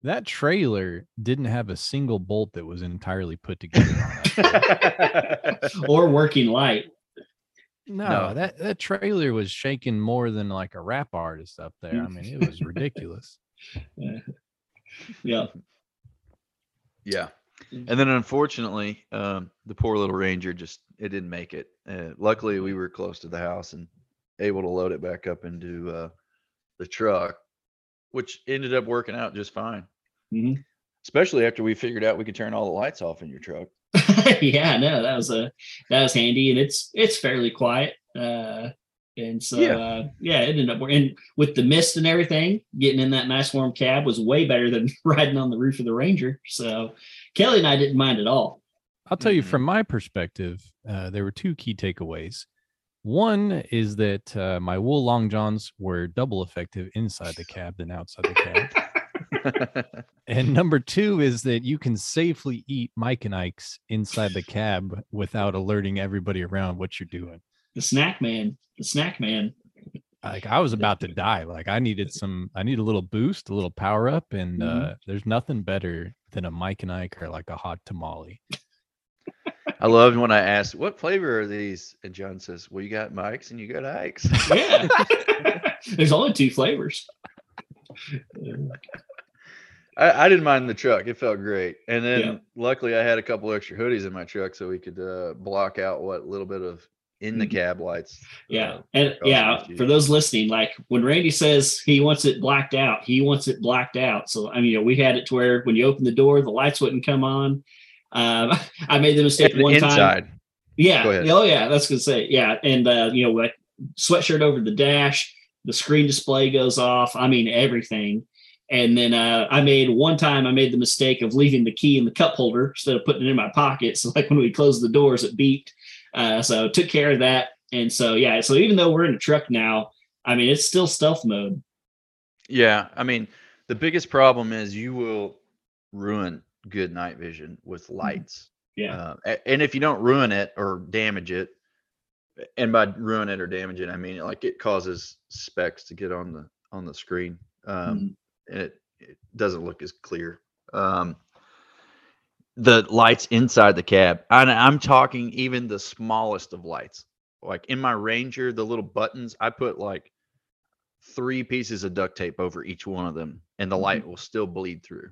What, that trailer didn't have a single bolt that was entirely put together. or working light. No, No. that that trailer was shaking more than like a rap artist up there. I mean, it was ridiculous. Yeah. Yeah. And then unfortunately, um, the poor little Ranger just it didn't make it. Uh, luckily, we were close to the house and able to load it back up into uh, the truck, which ended up working out just fine. Mhm. Especially after we figured out we could turn all the lights off in your truck. yeah, no, that was a that was handy, and it's it's fairly quiet. Uh, and so Yeah. uh, yeah, it ended up working. And with the mist and everything, getting in that nice warm cab was way better than riding on the roof of the Ranger. So Kelly and I didn't mind at all. I'll tell you Mhm. from my perspective, uh, there were two key takeaways. One is that uh, my wool long johns were double effective inside the cab than outside the cab. And number two is that you can safely eat Mike and Ike's inside the cab without alerting everybody around what you're doing. The snack man, the snack man. Like I was about to die. Like I needed some, I need a little boost, a little power up, and Mhm. uh, there's nothing better than a Mike and Ike or like a hot tamale. I loved when I asked, "What flavor are these?" And John says, "Well, you got Mike's and you got Ike's." yeah. There's only two flavors. I, I didn't mind the truck; it felt great. And then, Yeah. luckily, I had a couple extra hoodies in my truck, so we could uh, block out what little bit of in the Mhm. cab lights. Yeah. uh, And yeah, for those listening, like when Randy says he wants it blacked out, he wants it blacked out. So, I mean, you know, we had it to where when you open the door, the lights wouldn't come on. Um, I made the mistake one time. inside. Yeah. Go ahead. Oh, yeah. That's gonna say. Yeah. And uh, you know, like sweatshirt over the dash, the screen display goes off. I mean, everything. And then uh, I made one time I made the mistake of leaving the key in the cup holder instead of putting it in my pocket. So like when we closed the doors, it beeped. Uh, so took care of that. And so yeah, so even though we're in a truck now, I mean it's still stealth mode. Yeah, I mean, the biggest problem is you will ruin good night vision with lights. Yeah. Uh, and if you don't ruin it or damage it, and by ruin it or damage it, I mean like it causes specks to get on the on the screen, um, Mhm. and it, it doesn't look as clear. Um, the lights inside the cab, and I'm talking even the smallest of lights. Like in my Ranger, the little buttons, I put like three pieces of duct tape over each one of them, and the light will still bleed through.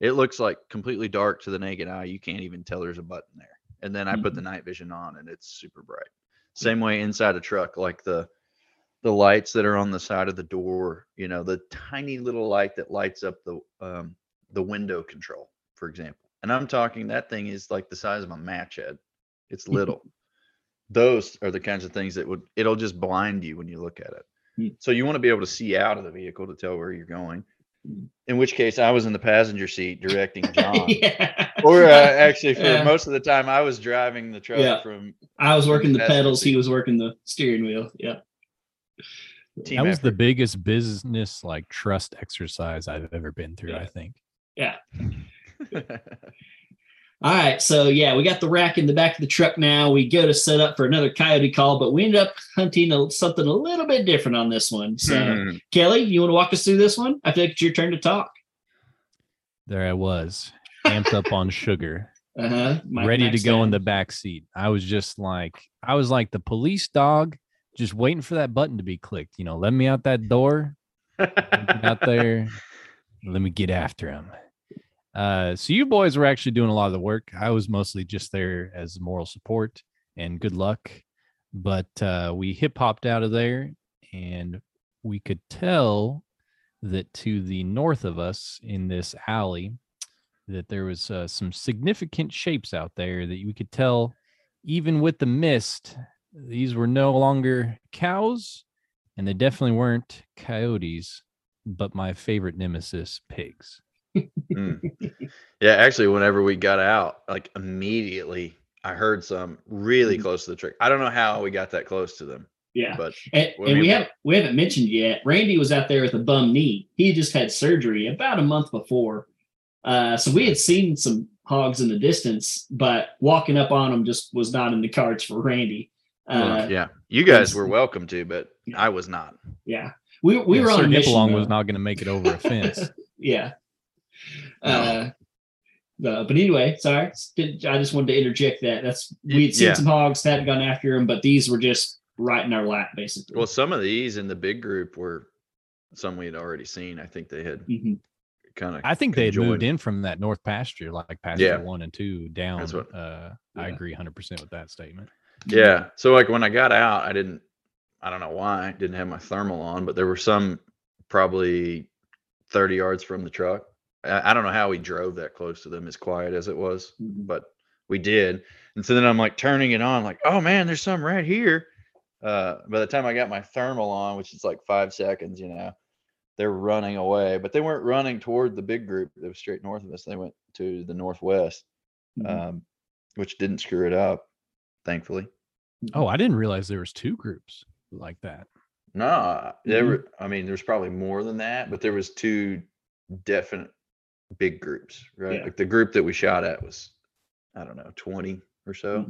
It looks like completely dark to the naked eye. You can't even tell there's a button there. And then I put the night vision on, and it's super bright. Same way inside a truck, like the the lights that are on the side of the door. You know, the tiny little light that lights up the um, the window control, for example. And I'm talking that thing is like the size of a match head. It's little. Those are the kinds of things that would it'll just blind you when you look at it. Mm. So you want to be able to see out of the vehicle to tell where you're going. In which case, I was in the passenger seat directing John. yeah. Or uh, actually, for Yeah. most of the time, I was driving the truck Yeah. from I was working the Passenger pedals, he was working the steering wheel. Yeah. team. that was the biggest business like trust exercise I've ever been through. Yeah. I think. All right. So yeah, we got the rack in the back of the truck now. We go to set up for another coyote call, but we ended up hunting a, something a little bit different on this one. So Hmm. Kelly, you want to walk us through this one? I feel like it's your turn to talk. There I was, amped up on sugar, Uh-huh. Mike ready to go in the back seat. I was just like, I was like the police dog, just waiting for that button to be clicked. You know, let me out that door, out there, let me get after him. Uh, so you boys were actually doing a lot of the work. I was mostly just there as moral support and good luck. But uh, we hip hopped out of there, and we could tell that to the north of us in this alley, that there was uh, some significant shapes out there that you could tell, even with the mist, these were no longer cows, and they definitely weren't coyotes, but my favorite nemesis, pigs. Mm. Yeah, actually, whenever we got out, like immediately, I heard some really Mhm. close to the truck. I don't know how we got that close to them, Yeah. but And, and we haven't we haven't mentioned yet. Randy was out there with a bum knee. He just had surgery about a month before. Uh, so we had seen some hogs in the distance, but walking up on them just was not in the cards for Randy. Uh, yeah, you guys were welcome to, but I was not. yeah. We, we Yeah, were on Sir a mission. Nipalong was not going to make it over a fence. yeah. No. Uh, but anyway, sorry. I just wanted to interject that. That's we had seen Yeah. some hogs, that hadn't gone after them, but these were just right in our lap, basically. Well, some of these in the big group were some we had already seen. I think they had Mhm. kind of. I think they had moved in from that north pasture, like pasture Yeah. one and two down. That's what- uh, I agree 100% with that statement. Yeah. So like when I got out, I didn't. I don't know why I didn't have my thermal on, but there were some probably thirty yards from the truck. I, I don't know how we drove that close to them, as quiet as it was. Mhm. but we did. And so then I'm like turning it on, like, oh man, there's some right here. Uh, by the time I got my thermal on, which is like five seconds, you know, they're running away, but they weren't running toward the big group that was straight north of us. They went to the northwest, Mhm. um, which didn't screw it up, thankfully. Oh, I didn't realize there was two groups like that. No, there Mhm. were. I mean, there's probably more than that, but there was two definite big groups, right? Yeah. Like the group that we shot at was, I don't know, 20 or so.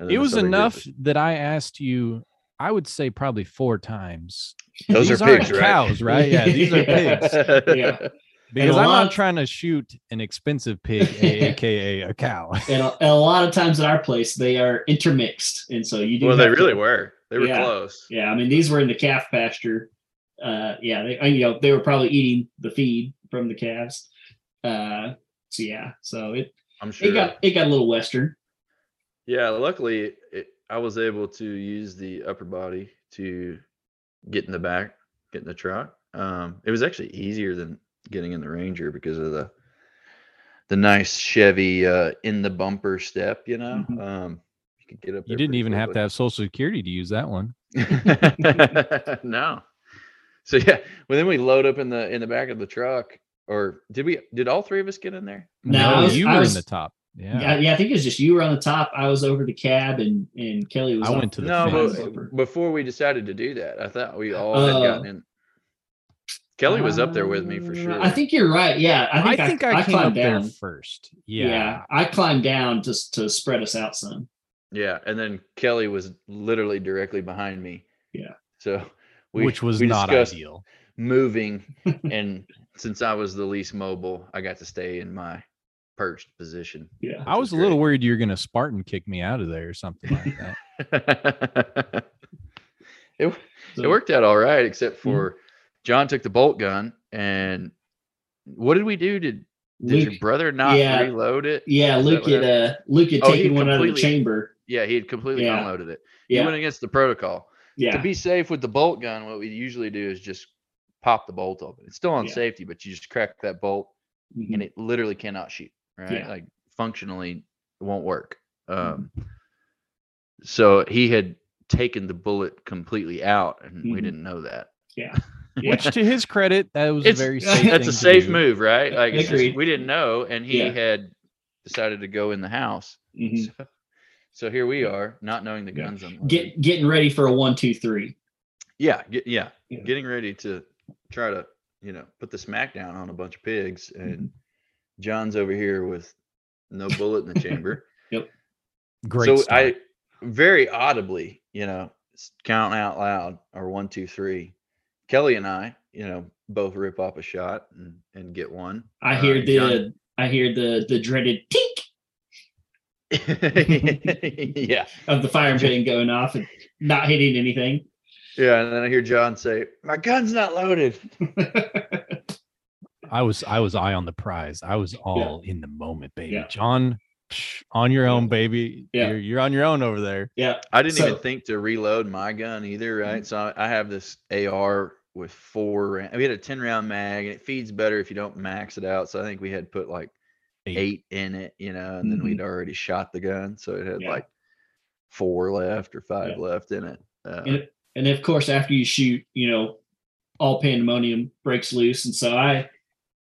Mhm. It was enough was- that I asked you, I would say probably four times. Those these are pigs, right? cows, right? Yeah, these are pigs. Yeah. because I'm lot not of- trying to shoot an expensive pig, a- aka a cow. And a, and a lot of times at our place, they are intermixed, and so you do. Well, they to- really were. They were Yeah. close. Yeah, I mean these were in the calf pasture. Uh, yeah, they you know they were probably eating the feed from the calves. Uh, so yeah, so it I'm sure. it got it got a little western. Yeah, luckily it, I was able to use the upper body to get in the back, get in the truck. Um, it was actually easier than getting in the Ranger because of the the nice Chevy uh, in the bumper step. You know, Mhm. um, you could get up. You didn't pretty even have to have social security to use that one. no. So yeah, well then we load up in the in the back of the truck. Or did we? Did all three of us get in there? No, I was- you were was- in the top. Yeah. Yeah. yeah, I think it was just you were on the top. I was over the cab, and and Kelly was. I went to the no, fence. but before we decided to do that, I thought we all had Oh. gotten in. Kelly was up there with me for Uh, sure. I think you're right. Yeah, I I think think I, I, I came up climbed there down. first. Yeah. Yeah. I climbed down just to spread us out some. Yeah, and then Kelly was literally directly behind me. Yeah. So we, which was we not discussed ideal. moving, and since I was the least mobile, I got to stay in my perched position. Yeah. I was a little worried you were going to Spartan kick me out of there or something like that. it So- it worked out all right, except Mm-hmm. for John took the bolt gun, and what did we do? Did did your brother not yeah. reload it? Yeah, Is Luke had uh Luke had Oh, taken one out of the chamber. Yeah, he had completely Yeah. unloaded it. He Yeah, went against the protocol. yeah, To be safe with the bolt gun, what we usually do is just pop the bolt open. It's still on Yeah. safety, but you just crack that bolt Mhm. and it literally cannot shoot. Right? Yeah. Like functionally, it won't work. Um, so he had taken the bullet completely out, and we Mhm. didn't know that. yeah. Which, to his credit, that was It's a very safe. that's thing a to safe do. move, right? Like just- we didn't know, and he Yeah. had decided to go in the house. Mhm. So, so here we are, not knowing the Yeah. guns. Get getting ready for a one, two, three. yeah, get, yeah, Yeah. getting ready to try to you know put the smack down on a bunch of pigs, and John's over here with no bullet in the chamber. Yep. Great. so start. I very audibly, you know, count out loud or one, two, three. Kelly and I, you know, both rip off a shot and, and get one. I Uh, hear the John- I hear the the dreaded tink yeah. of the fire pin going off and not hitting anything. Yeah. And then I hear John say, My gun's not loaded. I was I was eye on the prize. I was all in the moment, baby. Yeah. John, psh, on your own, baby. Yeah. You're, you're on your own over there. yeah, I didn't So- even think to reload my gun either, right? So I I have this AR with four. We had a 10 round mag and it feeds better if you don't max it out. So I think we had put like Eight. eight in it, you know, and then Mhm. we'd already shot the gun. So it had Yeah. like four left or five Yeah. left in it. Uh, and and of course after you shoot, you know, all pandemonium breaks loose, and so I.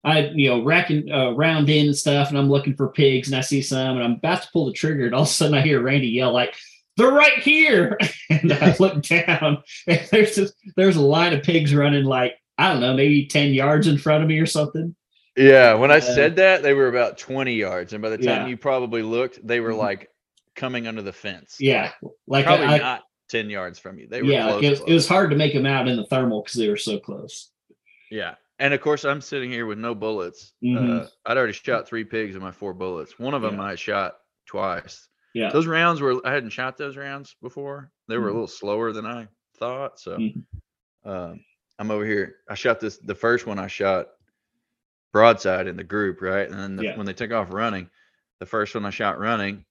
I, you know, racking uh, round in and stuff, and I'm looking for pigs, and I see some, and I'm about to pull the trigger, and all of a sudden I hear Randy yell like, "They're right here!" and I look down, and there's just, there's a line of pigs running like I don't know, maybe ten yards in front of me or something. yeah, when I Uh, said that, they were about 20 yards. And by the time Yeah. you probably looked, they were Mhm. like coming under the fence. Yeah, like Probably I- not 10 yards from you. They were yeah, close. like it, was, close. it was hard to make them out in the thermal because they were so close. Yeah. And of course, I'm sitting here with no bullets. Mhm. Uh, I'd already shot three pigs in my four bullets. One of them Yeah. I shot twice. Yeah, Those rounds were, I hadn't shot those rounds before. They were a Mhm. little slower than I thought. So Mhm. um, I'm over here. I shot this, the first one I shot broadside in the group, right? And then the, Yeah. when they took off running, the first one I shot running,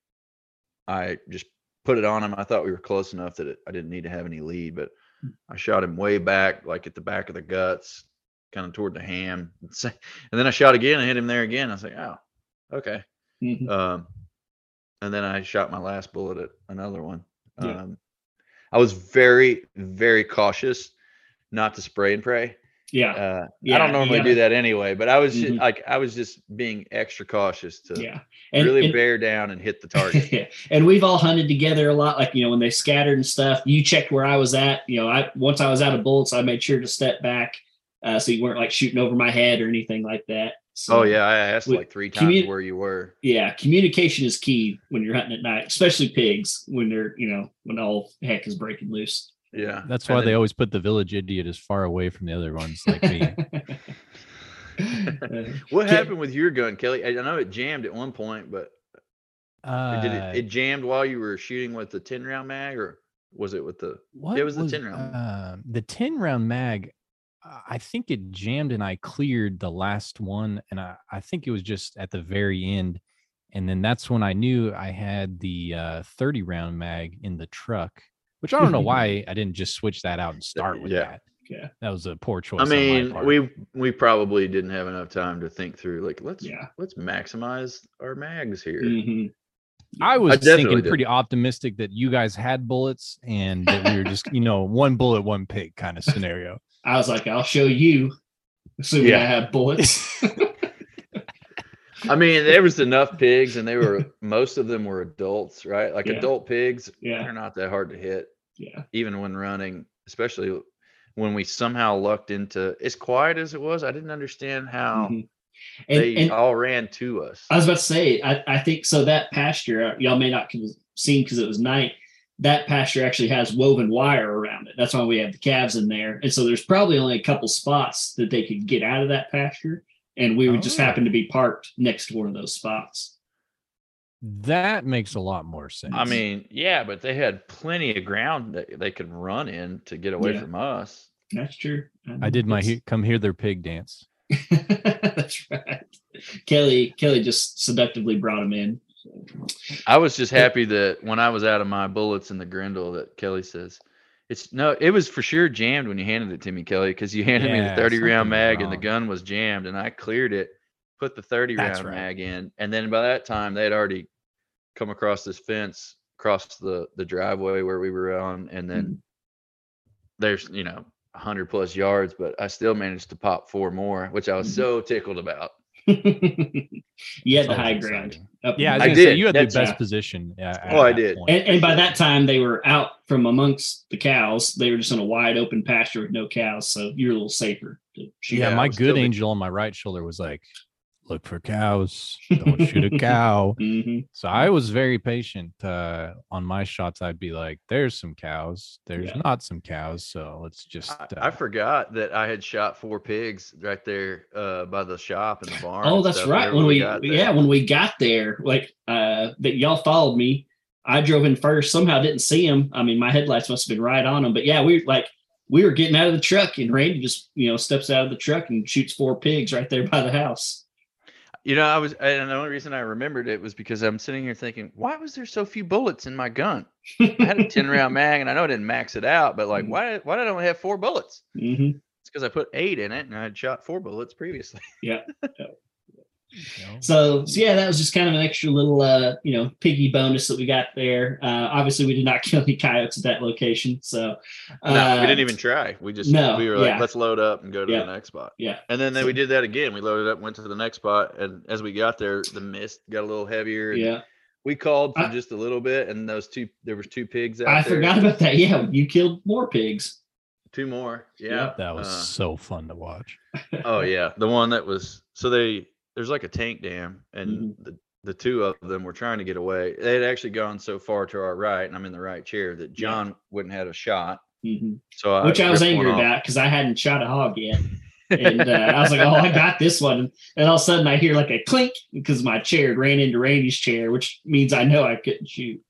I just put it on him. I thought we were close enough that it, I didn't need to have any lead, but Hmm. I shot him way back, like at the back of the guts, kind of toward the ham. And then I shot again and hit him there again. I was like, oh, okay. Mhm. Um, and then I shot my last bullet at another one. Yeah. Um, I was very, very cautious not to spray and pray. Yeah, Uh, Yeah, I don't normally gotta- do that anyway, but I was ju- Mhm. like, I was just being extra cautious to yeah. And, really and- bear down and hit the target. yeah. And we've all hunted together a lot. Like, you know, when they scattered and stuff, you checked where I was at. You know, I once I was out of bullets, I made sure to step back. Uh, so you weren't like shooting over my head or anything like that. So, oh yeah, I asked with like three times commu- where you were. Yeah. Communication is key when you're hunting at night, especially pigs when they're, you know, when all heck is breaking loose. Yeah, That's And why they then- always put the village idiot as far away from the other ones, like me. what happened with your gun, Kelly? I I know it jammed at one point, but Uh, did it, it jammed while you were shooting with the 10 round mag, or was it with the? what it was the 10 round. Uh, the 10 round mag, uh, I think it jammed and I cleared the last one. And I, I think it was just at the very end. And then that's when I knew I had the uh, 30 round mag in the truck, which I don't know why I didn't just switch that out and start with yeah. that. Yeah. That was a poor choice. I mean, we we probably didn't have enough time to think through. Like, let's Yeah. let's maximize our mags here. Mhm. I was definitely thinking did. pretty optimistic that you guys had bullets and that we were just, you know, one bullet, one pig kind of scenario. I was like, I'll show you, assuming Yeah. I have bullets. I mean, there was enough pigs, and they were most of them were adults, right? Like Yeah. adult pigs, Yeah. they're not that hard to hit, yeah. even when running. Especially when we somehow lucked into as quiet as it was. I didn't understand how Mhm. And, they and all ran to us. I was about to say, I, I think so. That pasture, uh, y'all may not have seen because it was night. That pasture actually has woven wire around it. That's why we have the calves in there. And so there's probably only a couple spots that they could get out of that pasture. And we would just Oh. happen to be parked next to one of those spots. That makes a lot more sense. I mean, yeah, but they had plenty of ground that they could run in to get away Yeah. from us. That's true. I did my he- come hear their pig dance. That's right. Kelly Kelly just seductively brought him in. I was just happy that when I was out of my bullets in the Grendel, that Kelly says, "It's no." It was for sure jammed when you handed it to me, Kelly, because you handed me the thirty round something was mag and the gun was jammed, and I cleared it, put the thirty That's round right. mag in, and then by that time they had already come across this fence, across the the driveway where we were on, and then Mm-hmm. there's you know hundred plus yards, but I still managed to pop four more, which I was Mm-hmm. Mhm. so tickled about. you had the high ground. Yeah, I, was I gonna say, did. you had the best yeah. position. Yeah, Oh, I did. And, and by that time, they were out from amongst the cows. They were just in a wide open pasture with no cows, so you're a little safer yeah, Yeah, my good still the- angel on my right shoulder was like, "Look for cows. Don't shoot a cow." hmm So I was very patient. Uh, on my shots, I'd be like, "There's some cows. There's Yeah. not some cows. So let's just." I, Uh, I forgot that I had shot four pigs right there uh, by the shop in the barn. Oh, that's right. When we, got yeah, when we got there, like uh, that y'all followed me. I drove in first. Somehow didn't see him. I mean, my headlights must have been right on him. But yeah, we like we were getting out of the truck, and Randy just you know steps out of the truck and shoots four pigs right there by the house. You know, I was, and the only reason I remembered it was because I'm sitting here thinking, why was there so few bullets in my gun? I had a 10 round mag, and I know I didn't max it out, but like, Mhm. why, why did I only have four bullets? hmm It's because I put eight in it, and I had shot four bullets previously. Yeah. you know, So, so yeah, that was just kind of an extra little, uh, you know, piggy bonus that we got there. Uh, obviously, we did not kill any coyotes at that location. So, uh, no, we didn't even try. We just, no, we were like, yeah. let's load up and go to Yeah. the next spot. Yeah. And then, then we did that again. We loaded up, went to the next spot, and as we got there, the mist got a little heavier. and Yeah. We called for I- just a little bit, and those two, there was two pigs out I there. forgot about that. Yeah. You killed more pigs. Two more. Yeah. Yeah. that was Uh, so fun to watch. oh yeah, the one that was so they there's like a tank dam, and Mm-hmm. the the two of them were trying to get away. They had actually gone so far to our right, and I'm in the right chair that Yeah. John wouldn't have a shot. Mhm. So I Which I was angry about because I hadn't shot a hog yet. And uh, I was like, oh, I got this one. And all of a sudden I hear like a clink because my chair ran into Randy's chair, which means I know I couldn't shoot.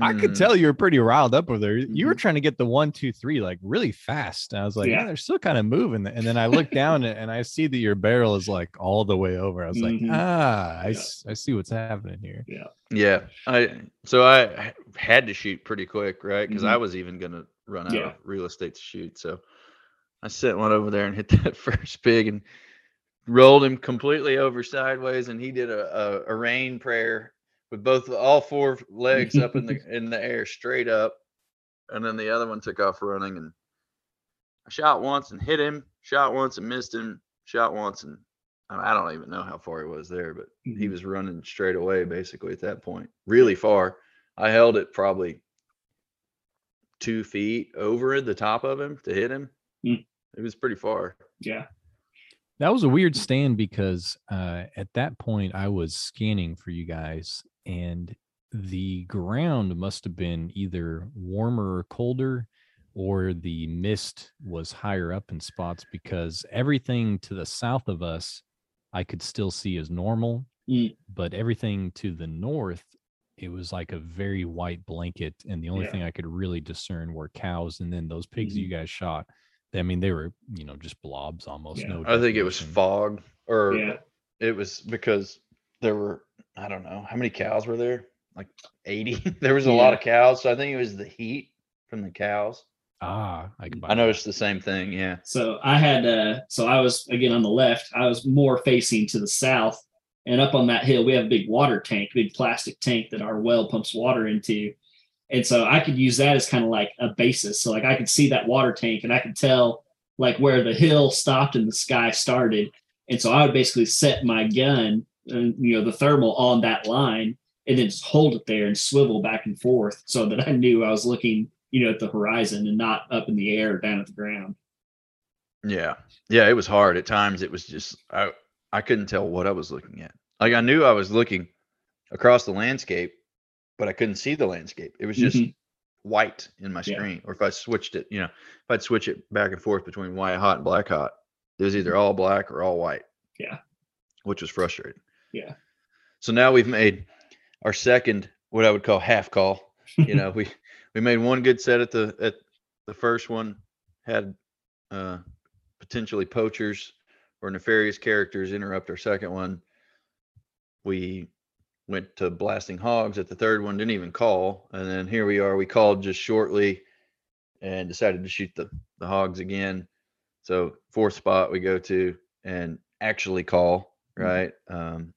I could Mm. tell you were pretty riled up over there. You were Mhm. trying to get the one, two, three like really fast. And I was like, yeah, Yeah. they're still kind of moving. And then I look down and I see that your barrel is like all the way over. I was Mhm. like, ah, I, Yeah. s- I see what's happening here. Yeah, Yeah. I so I had to shoot pretty quick, right? Because I Mhm. was even gonna run out Yeah. of real estate to shoot. So I sent one over there and hit that first pig and rolled him completely over sideways, and he did a a, a rain prayer with both all four legs up in the in the air straight up, and then the other one took off running and I shot once and hit him, shot once and missed him, shot once and I I don't even know how far he was there, but he Mhm. was running straight away basically at that point, really far. I held it probably two feet over the top of him to hit him. Mm. It was pretty far. Yeah. That was a weird stand because uh, at that point I was scanning for you guys, and the ground must have been either warmer or colder, or the mist was higher up in spots because everything to the south of us I could still see as normal, Mm. but everything to the north it was like a very white blanket and the only Yeah. thing I could really discern were cows and then those pigs you Mhm. guys shot. I mean they were, you know, just blobs almost Yeah. no I think it was fog, or Yeah. it was because there were I don't know how many cows were there, like eighty. there was a lot of cows, so I think it was the heat from the cows. Ah, I, can buy I that. noticed the same thing. Yeah. So I had uh so I was again on the left, I was more facing to the south. And up on that hill, we have a big water tank, big plastic tank that our well pumps water into. And so I could use that as kind of like a basis. So like I could see that water tank and I could tell like where the hill stopped and the sky started. And so I would basically set my gun and you know the thermal on that line and then just hold it there and swivel back and forth so that I knew I was looking, you know, at the horizon and not up in the air or down at the ground. Yeah. Yeah, it was hard. At times it was just I I couldn't tell what I was looking at. Like I knew I was looking across the landscape, but I couldn't see the landscape. It was just Mhm. white in my Yeah. screen. Or if I switched it, you know, if I'd switch it back and forth between white hot and black hot, it was either all black or all white. Yeah. Which was frustrating. Yeah. So now we've made our second what I would call half call. You know, we we made one good set at the at the first one, had uh potentially poachers or nefarious characters interrupt our second one. We went to blasting hogs at the third one, didn't even call. And then here we are. We called just shortly and decided to shoot the, the hogs again. So fourth spot we go to and actually call, Mhm. right? Um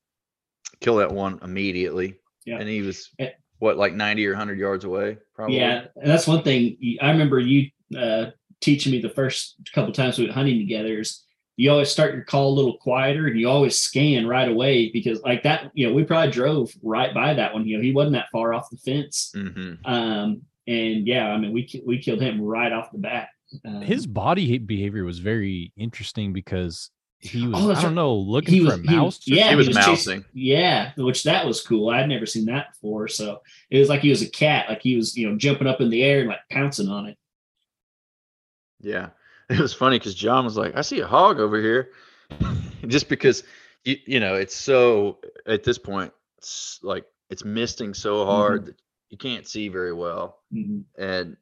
kill that one immediately. Yeah. And he was Eh. what, like 90 or 100 yards away, probably. Yeah, and that's one thing I remember you uh, teaching me the first couple times we went hunting together is you always start your call a little quieter and you always scan right away because like that, you know, we probably drove right by that one. You know, he wasn't that far off the fence. hmm Um, and yeah, I mean, we we killed him right off the bat. Um, his body behavior was very interesting because he was Oh, I don't right. know looking he for was a mouse. or yeah, He was chasing- mousing. yeah, which that was cool. I'd never seen that before. So it was like he was a cat, like he was you know jumping up in the air and like pouncing on it. Yeah. It was funny because John was like, I see a hog over here. Just because you you know, it's so at this point, it's like it's misting so hard that you can't see very well. Mhm. And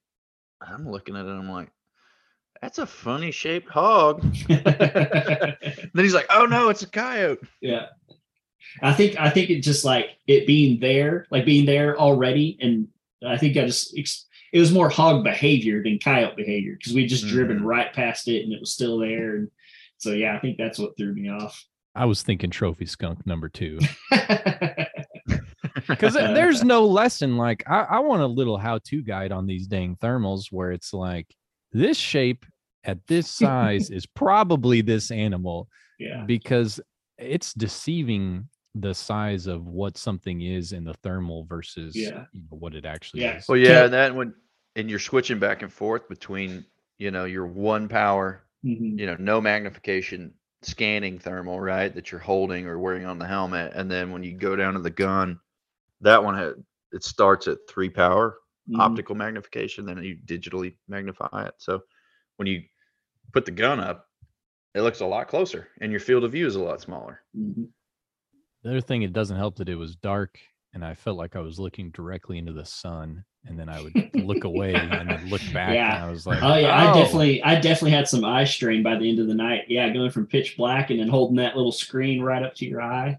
I'm looking at it, I'm like, that's a funny shaped hog. then he's like, Oh no, it's a coyote. Yeah. I think I think it just like it being there, like being there already, and I think I just it was more hog behavior than coyote behavior because we just driven Mhm. right past it and it was still there, and so yeah, I think that's what threw me off. I was thinking trophy skunk number two. Because there's no lesson. Like I, I want a little how-to guide on these dang thermals where it's like this shape at this size is probably this animal yeah, because it's deceiving the size of what something is in the thermal versus Yeah. you know, what it actually Yeah. is. Well, Can't- yeah, and then when and you're switching back and forth between, you know, your one power Mhm. you know, no magnification scanning thermal, right? That you're holding or wearing on the helmet. And then when you go down to the gun, that one had it starts at three power Mhm. optical magnification, then you digitally magnify it. So when you put the gun up, it looks a lot closer and your field of view is a lot smaller. Mhm. The other thing, it doesn't help that it was dark and I felt like I was looking directly into the sun. And then I would look away and then look back. Yeah. And I was like, Oh yeah, I "Oh." definitely, I definitely had some eye strain by the end of the night. Yeah, going from pitch black and then holding that little screen right up to your eye.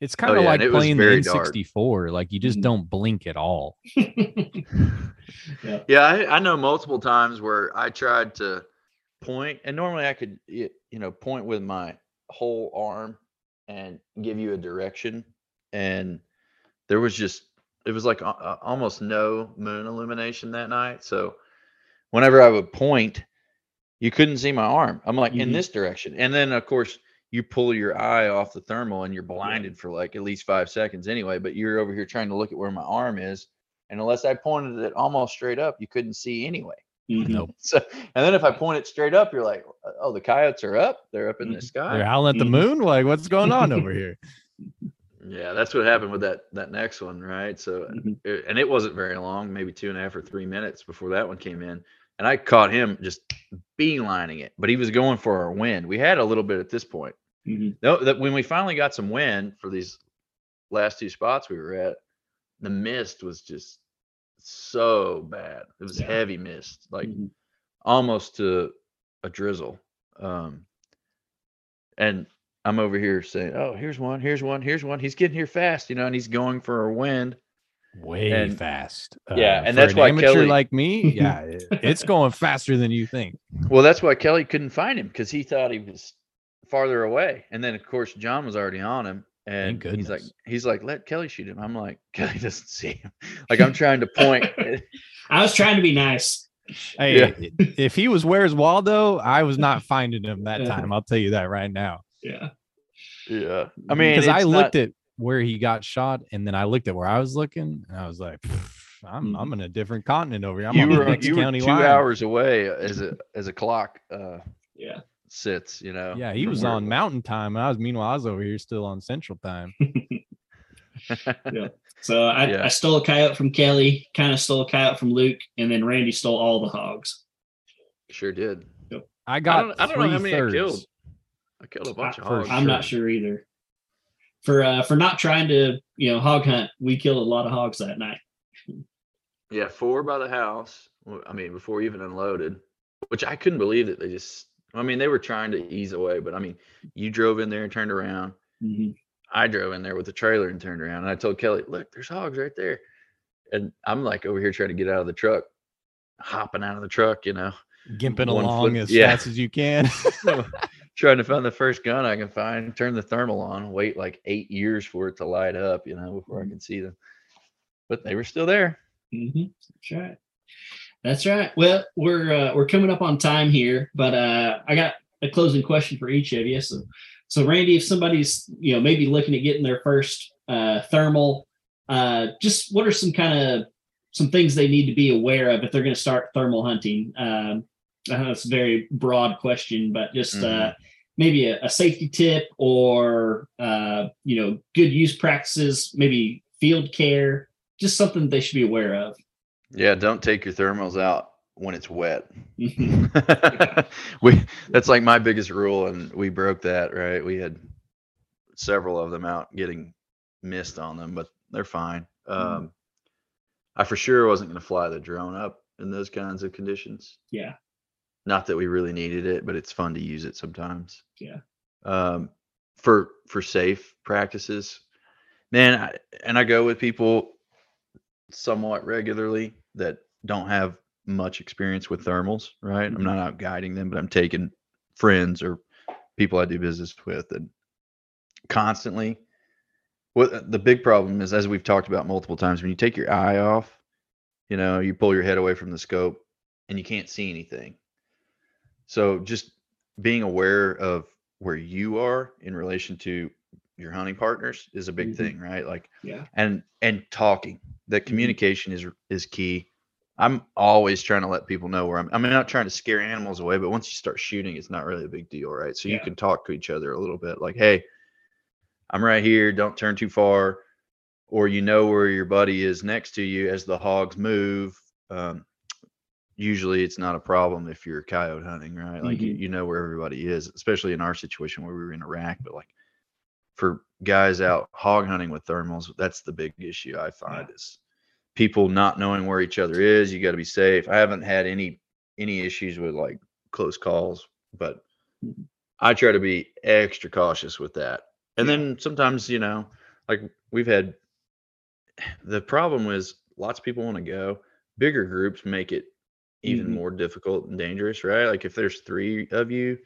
It's kind of yeah, like and it was playing the. N64. Like you just Mhm. don't blink at all. Yeah, I, I know multiple times where I tried to point, and normally I could, you know, point with my whole arm and give you a direction, and there was just it was like a- a- almost no moon illumination that night. So whenever I would point, you couldn't see my arm. I'm like in Mhm. this direction, and then of course you pull your eye off the thermal and you're blinded for like at least five seconds anyway. But you're over here trying to look at where my arm is, and unless I pointed it almost straight up, you couldn't see anyway. Mhm. Nope. So, and then if I point it straight up, you're like, oh, the coyotes are up. They're up in the Mhm. sky. They're howling at the Mhm. moon. Like, what's going on over here? Yeah, that's what happened with that that next one, right? So, Mhm. it- and it wasn't very long, maybe two and a half or three minutes before that one came in. and I caught him just beelining it, but he was going for our wind. We had a little bit at this point. Mhm. No, that when we finally got some wind for these last two spots we were at, the mist was just so bad. It was Yeah. heavy mist, like Mhm. almost to a drizzle. Um, and I'm over here saying, "Oh, here's one, here's one, here's one. He's getting here fast, you know, and he's going for a wind." Way And- fast. Yeah, and that's an why amateur Kelly- like me, yeah, it- it's going faster than you think. Well, that's why Kelly couldn't find him because he thought he was farther away. And then of course John was already on him. And he's like, he's like, let Kelly shoot him. I'm like, Kelly doesn't see him. Like I'm trying to point. I was trying to be nice. Hey, Yeah. if he was where's Waldo, I was not finding him that time. I'll tell you that right now. Yeah. yeah. I mean, because I looked not- at where he got shot, and then I looked at where I was looking, and I was like, I'm I'm in a different continent over here. I'm you on the were next you were two line. hours away as a as a clock uh Yeah. Sits, you know. Yeah, he was on Mountain Time, and I was meanwhile I was over here still on Central Time. yeah. So I, Yeah. I stole a coyote from Kelly, kind of stole a coyote from Luke, and then Randy stole all the hogs. Sure did. I I got don't, I don't know how many three-thirds. I killed. I killed a bunch of For hogs. I'm not sure either. For uh, for not trying to you know hog hunt, we killed a lot of hogs that night. Yeah, four by the house. I mean, before we even unloaded, which I couldn't believe that they just. I mean, they were trying to ease away, but I mean, you drove in there and turned around. Mhm. I drove in there with the trailer and turned around, and I told Kelly, "Look, there's hogs right there," and I'm like over here trying to get out of the truck, hopping out of the truck, you know, Gimping along as yeah. fast as you can. trying to find the first gun I can find, turn the thermal on, wait like eight years for it to light up, you know, before I can see them. But they were still there. Mm-hmm. That's right. That's right. Well, we're uh, we're coming up on time here, but uh, I got a closing question for each of you. So, so Randy, if somebody's you know maybe looking at getting their first uh, thermal, uh, just what are some kind of some things they need to be aware of if they're going to start thermal hunting? Um, I know it's a very broad question, but just uh, maybe a, a safety tip or uh, you know good use practices, maybe field care, just something they should be aware of. Yeah, don't take your thermals out when it's wet. We that's like my biggest rule, and we broke that. Right, we had several of them out getting mist on them, but they're fine. Um, I for sure wasn't going to fly the drone up in those kinds of conditions. yeah. Not that we really needed it, but it's fun to use it sometimes. Yeah. Um, for for safe practices, man, I, and I go with people somewhat regularly that don't have much experience with thermals, right? I'm not out guiding them, but I'm taking friends or people I do business with and constantly. What the big problem is, as we've talked about multiple times, when you take your eye off, you know, you pull your head away from the scope and you can't see anything. So just being aware of where you are in relation to your hunting partners is a big Mhm. thing, right? Like Yeah. and and talking that Mhm. communication is is key i'm always trying to let people know where i'm i'm not trying to scare animals away but once you start shooting it's not really a big deal right so you can talk to each other a little bit like hey i'm right here don't turn too far or you know where your buddy is next to you as the hogs move um, usually it's not a problem if you're coyote hunting right like you, Mhm. you know where everybody is especially in our situation where we were in iraq but like for guys out hog hunting with thermals, that's the big issue I find is people not knowing where each other is. You got to be safe. I haven't had any any issues with like close calls, but Mhm. I try to be extra cautious with that. And then sometimes, you know, like we've had the problem is lots of people want to go. Bigger groups make it even Mhm. more difficult and dangerous, right? Like if there's three of you,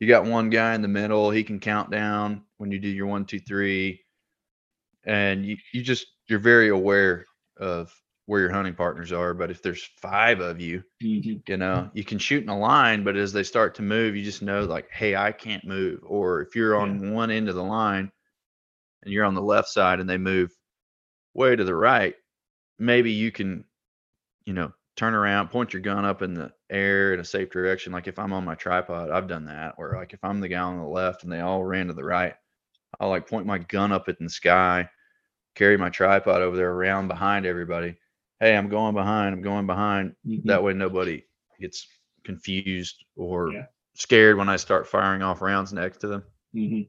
you got one guy in the middle, he can count down when you do your one, two, three. And you, you just you're very aware of where your hunting partners are. But if there's five of you, Mhm. you know, you can shoot in a line, but as they start to move, you just know like, hey, I can't move. Or if you're on one end of the line and you're on the left side and they move way to the right, maybe you can, you know, turn around, point your gun up in the air in a safe direction. Like if I'm on my tripod, I've done that. Or like if I'm the guy on the left and they all ran to the right, I'll like point my gun up in the sky, carry my tripod over there around behind everybody hey, I'm going behind. I'm going behind. Mhm. That way, nobody gets confused or Yeah. scared when I start firing off rounds next to them. hmm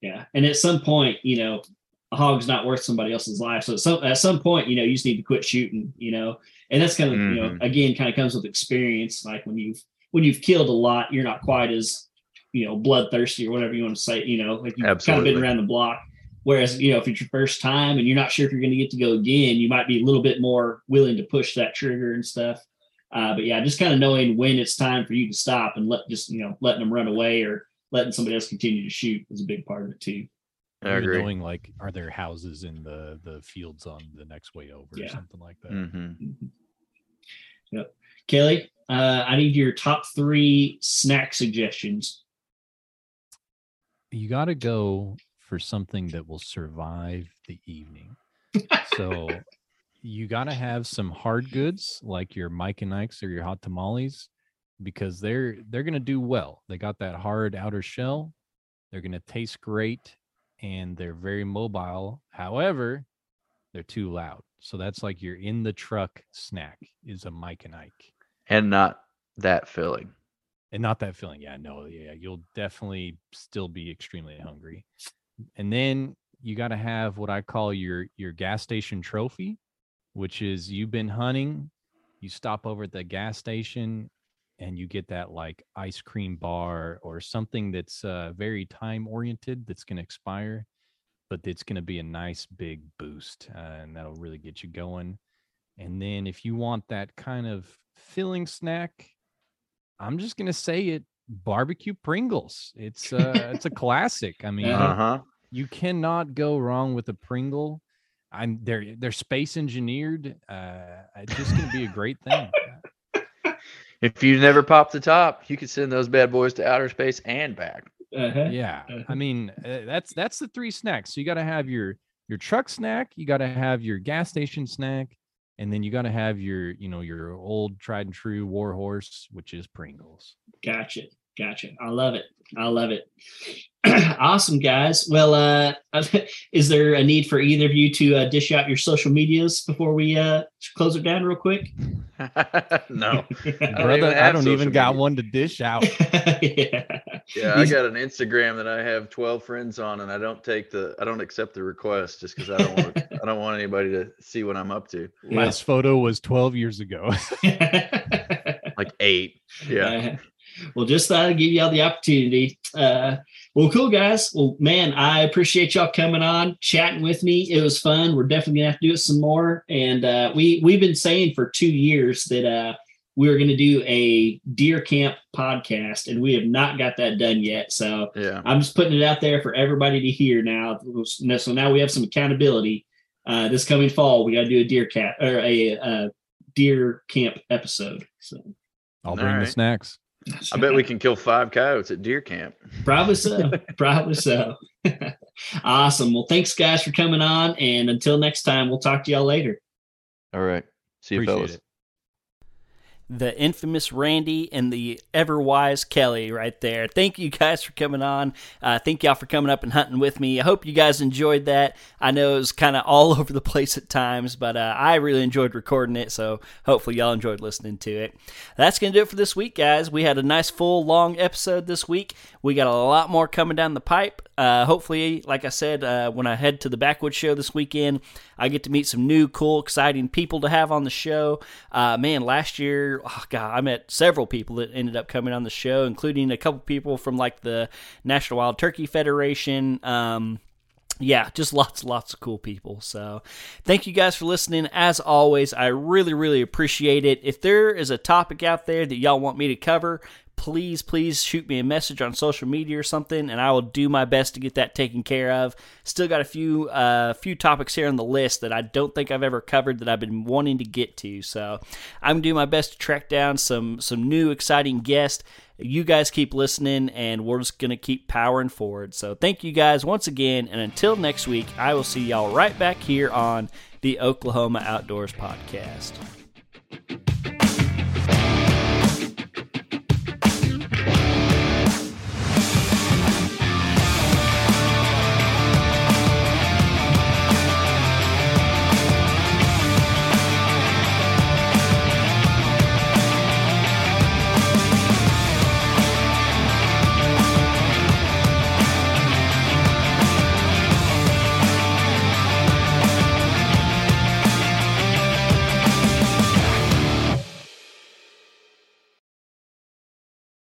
Yeah, and at some point, you know, a hog's not worth somebody else's life. So at some at some point, you know, you just need to quit shooting. You know, and that's kind of you know Mhm. again kind of comes with experience. Like when you've when you've killed a lot, you're not quite as you know bloodthirsty or whatever you want to say. You know, like you've kind of been around the block. Whereas you know if it's your first time and you're not sure if you're going to get to go again, you might be a little bit more willing to push that trigger and stuff. Uh, but yeah, just kind of knowing when it's time for you to stop and let just you know letting them run away or letting somebody else continue to shoot is a big part of it too. I Even agree. knowing like are there houses in the the fields on the next way over Yeah. or something like that. hmm Mhm. Yep. Kelly, uh, I need your top three snack suggestions. You got to go for something that will survive the evening. so you got to have some hard goods like your Mike and Ike's or your hot tamales because they're they're going to do well. They got that hard outer shell. They're going to taste great and they're very mobile. However, they're too loud. So that's like your in the truck snack is a Mike and Ike. And not that filling. and not that feeling. Yeah, no, yeah, you'll definitely still be extremely hungry. And then you got to have what I call your your gas station trophy, which is you've been hunting, you stop over at the gas station and you get that like ice cream bar or something that's uh, very time oriented that's going to expire, but it's going to be a nice big boost uh, and that'll really get you going. And then if you want that kind of filling snack, I'm just gonna say it. Barbecue Pringles. It's uh, it's a classic. I mean, Uh-huh. Uh you cannot go wrong with a Pringle. I'm they're they're space engineered. Uh, it's just gonna be a great thing. If you never pop the top, you could send those bad boys to outer space and back. Uh-huh. Yeah, I Uh-huh. mean uh, that's that's the three snacks. So you got to have your your truck snack, you got to have your gas station snack, and then you got to have your you know your old tried and true war horse, which is Pringles. Gotcha. Gotcha. I love it. I love it. awesome, guys. Well, uh, is there a need for either of you to uh, dish out your social medias before we uh, close it down real quick? no. Brother, I don't even social got media. one to dish out. yeah. Yeah, I got an Instagram that I have 12 friends on, and I don't take the, I don't accept the request just because I don't want, I don't want anybody to see what I'm up to. Last photo was 12 years ago. Like eight. Yeah. Well, just thought I'd give y'all the opportunity. Uh, well, cool, guys. Well, man, I appreciate y'all coming on, chatting with me. It was fun. We're definitely gonna have to do it some more. And uh, we we've been saying for two years that uh, we were gonna do a deer camp podcast, and we have not got that done yet. So Yeah. I'm just putting it out there for everybody to hear now. So now we have some accountability. Uh, this coming fall, we got to do a deer cat or a, uh deer camp episode. So I'll bring the snacks. I bet we can kill five coyotes at deer camp. Probably so. Probably so. awesome. Well, thanks guys for coming on. And until next time, we'll talk to y'all later. All right. See you, Appreciate fellas. it. The infamous Randy and the ever wise Kelly right there. Thank you guys for coming on. Uh, thank y'all for coming up and hunting with me. I hope you guys enjoyed that. I know it was kind of all over the place at times, but uh, I really enjoyed recording it. So hopefully y'all enjoyed listening to it. That's going to do it for this week, guys. We had a nice full long episode this week. We got a lot more coming down the pipe. Uh, hopefully, like I said, uh, when I head to the Backwoods show this weekend, I get to meet some new, cool, exciting people to have on the show. Uh, man, last year, oh god, I met several people that ended up coming on the show, including a couple people from like the National Wild Turkey Federation. Um, yeah, just lots, lots of cool people. So, thank you guys for listening. As always, I really, really appreciate it. If there is a topic out there that y'all want me to cover, please, please shoot me a message on social media or something, and I will do my best to get that taken care of. Still got a few, uh, few topics here on the list that I don't think I've ever covered that I've been wanting to get to. So, I'm gonna do my best to track down some, some new exciting guests you guys keep listening and we're just to keep powering forward. So thank you guys once again. And until next week, I will see y'all right back here on the Oklahoma Outdoors Podcast.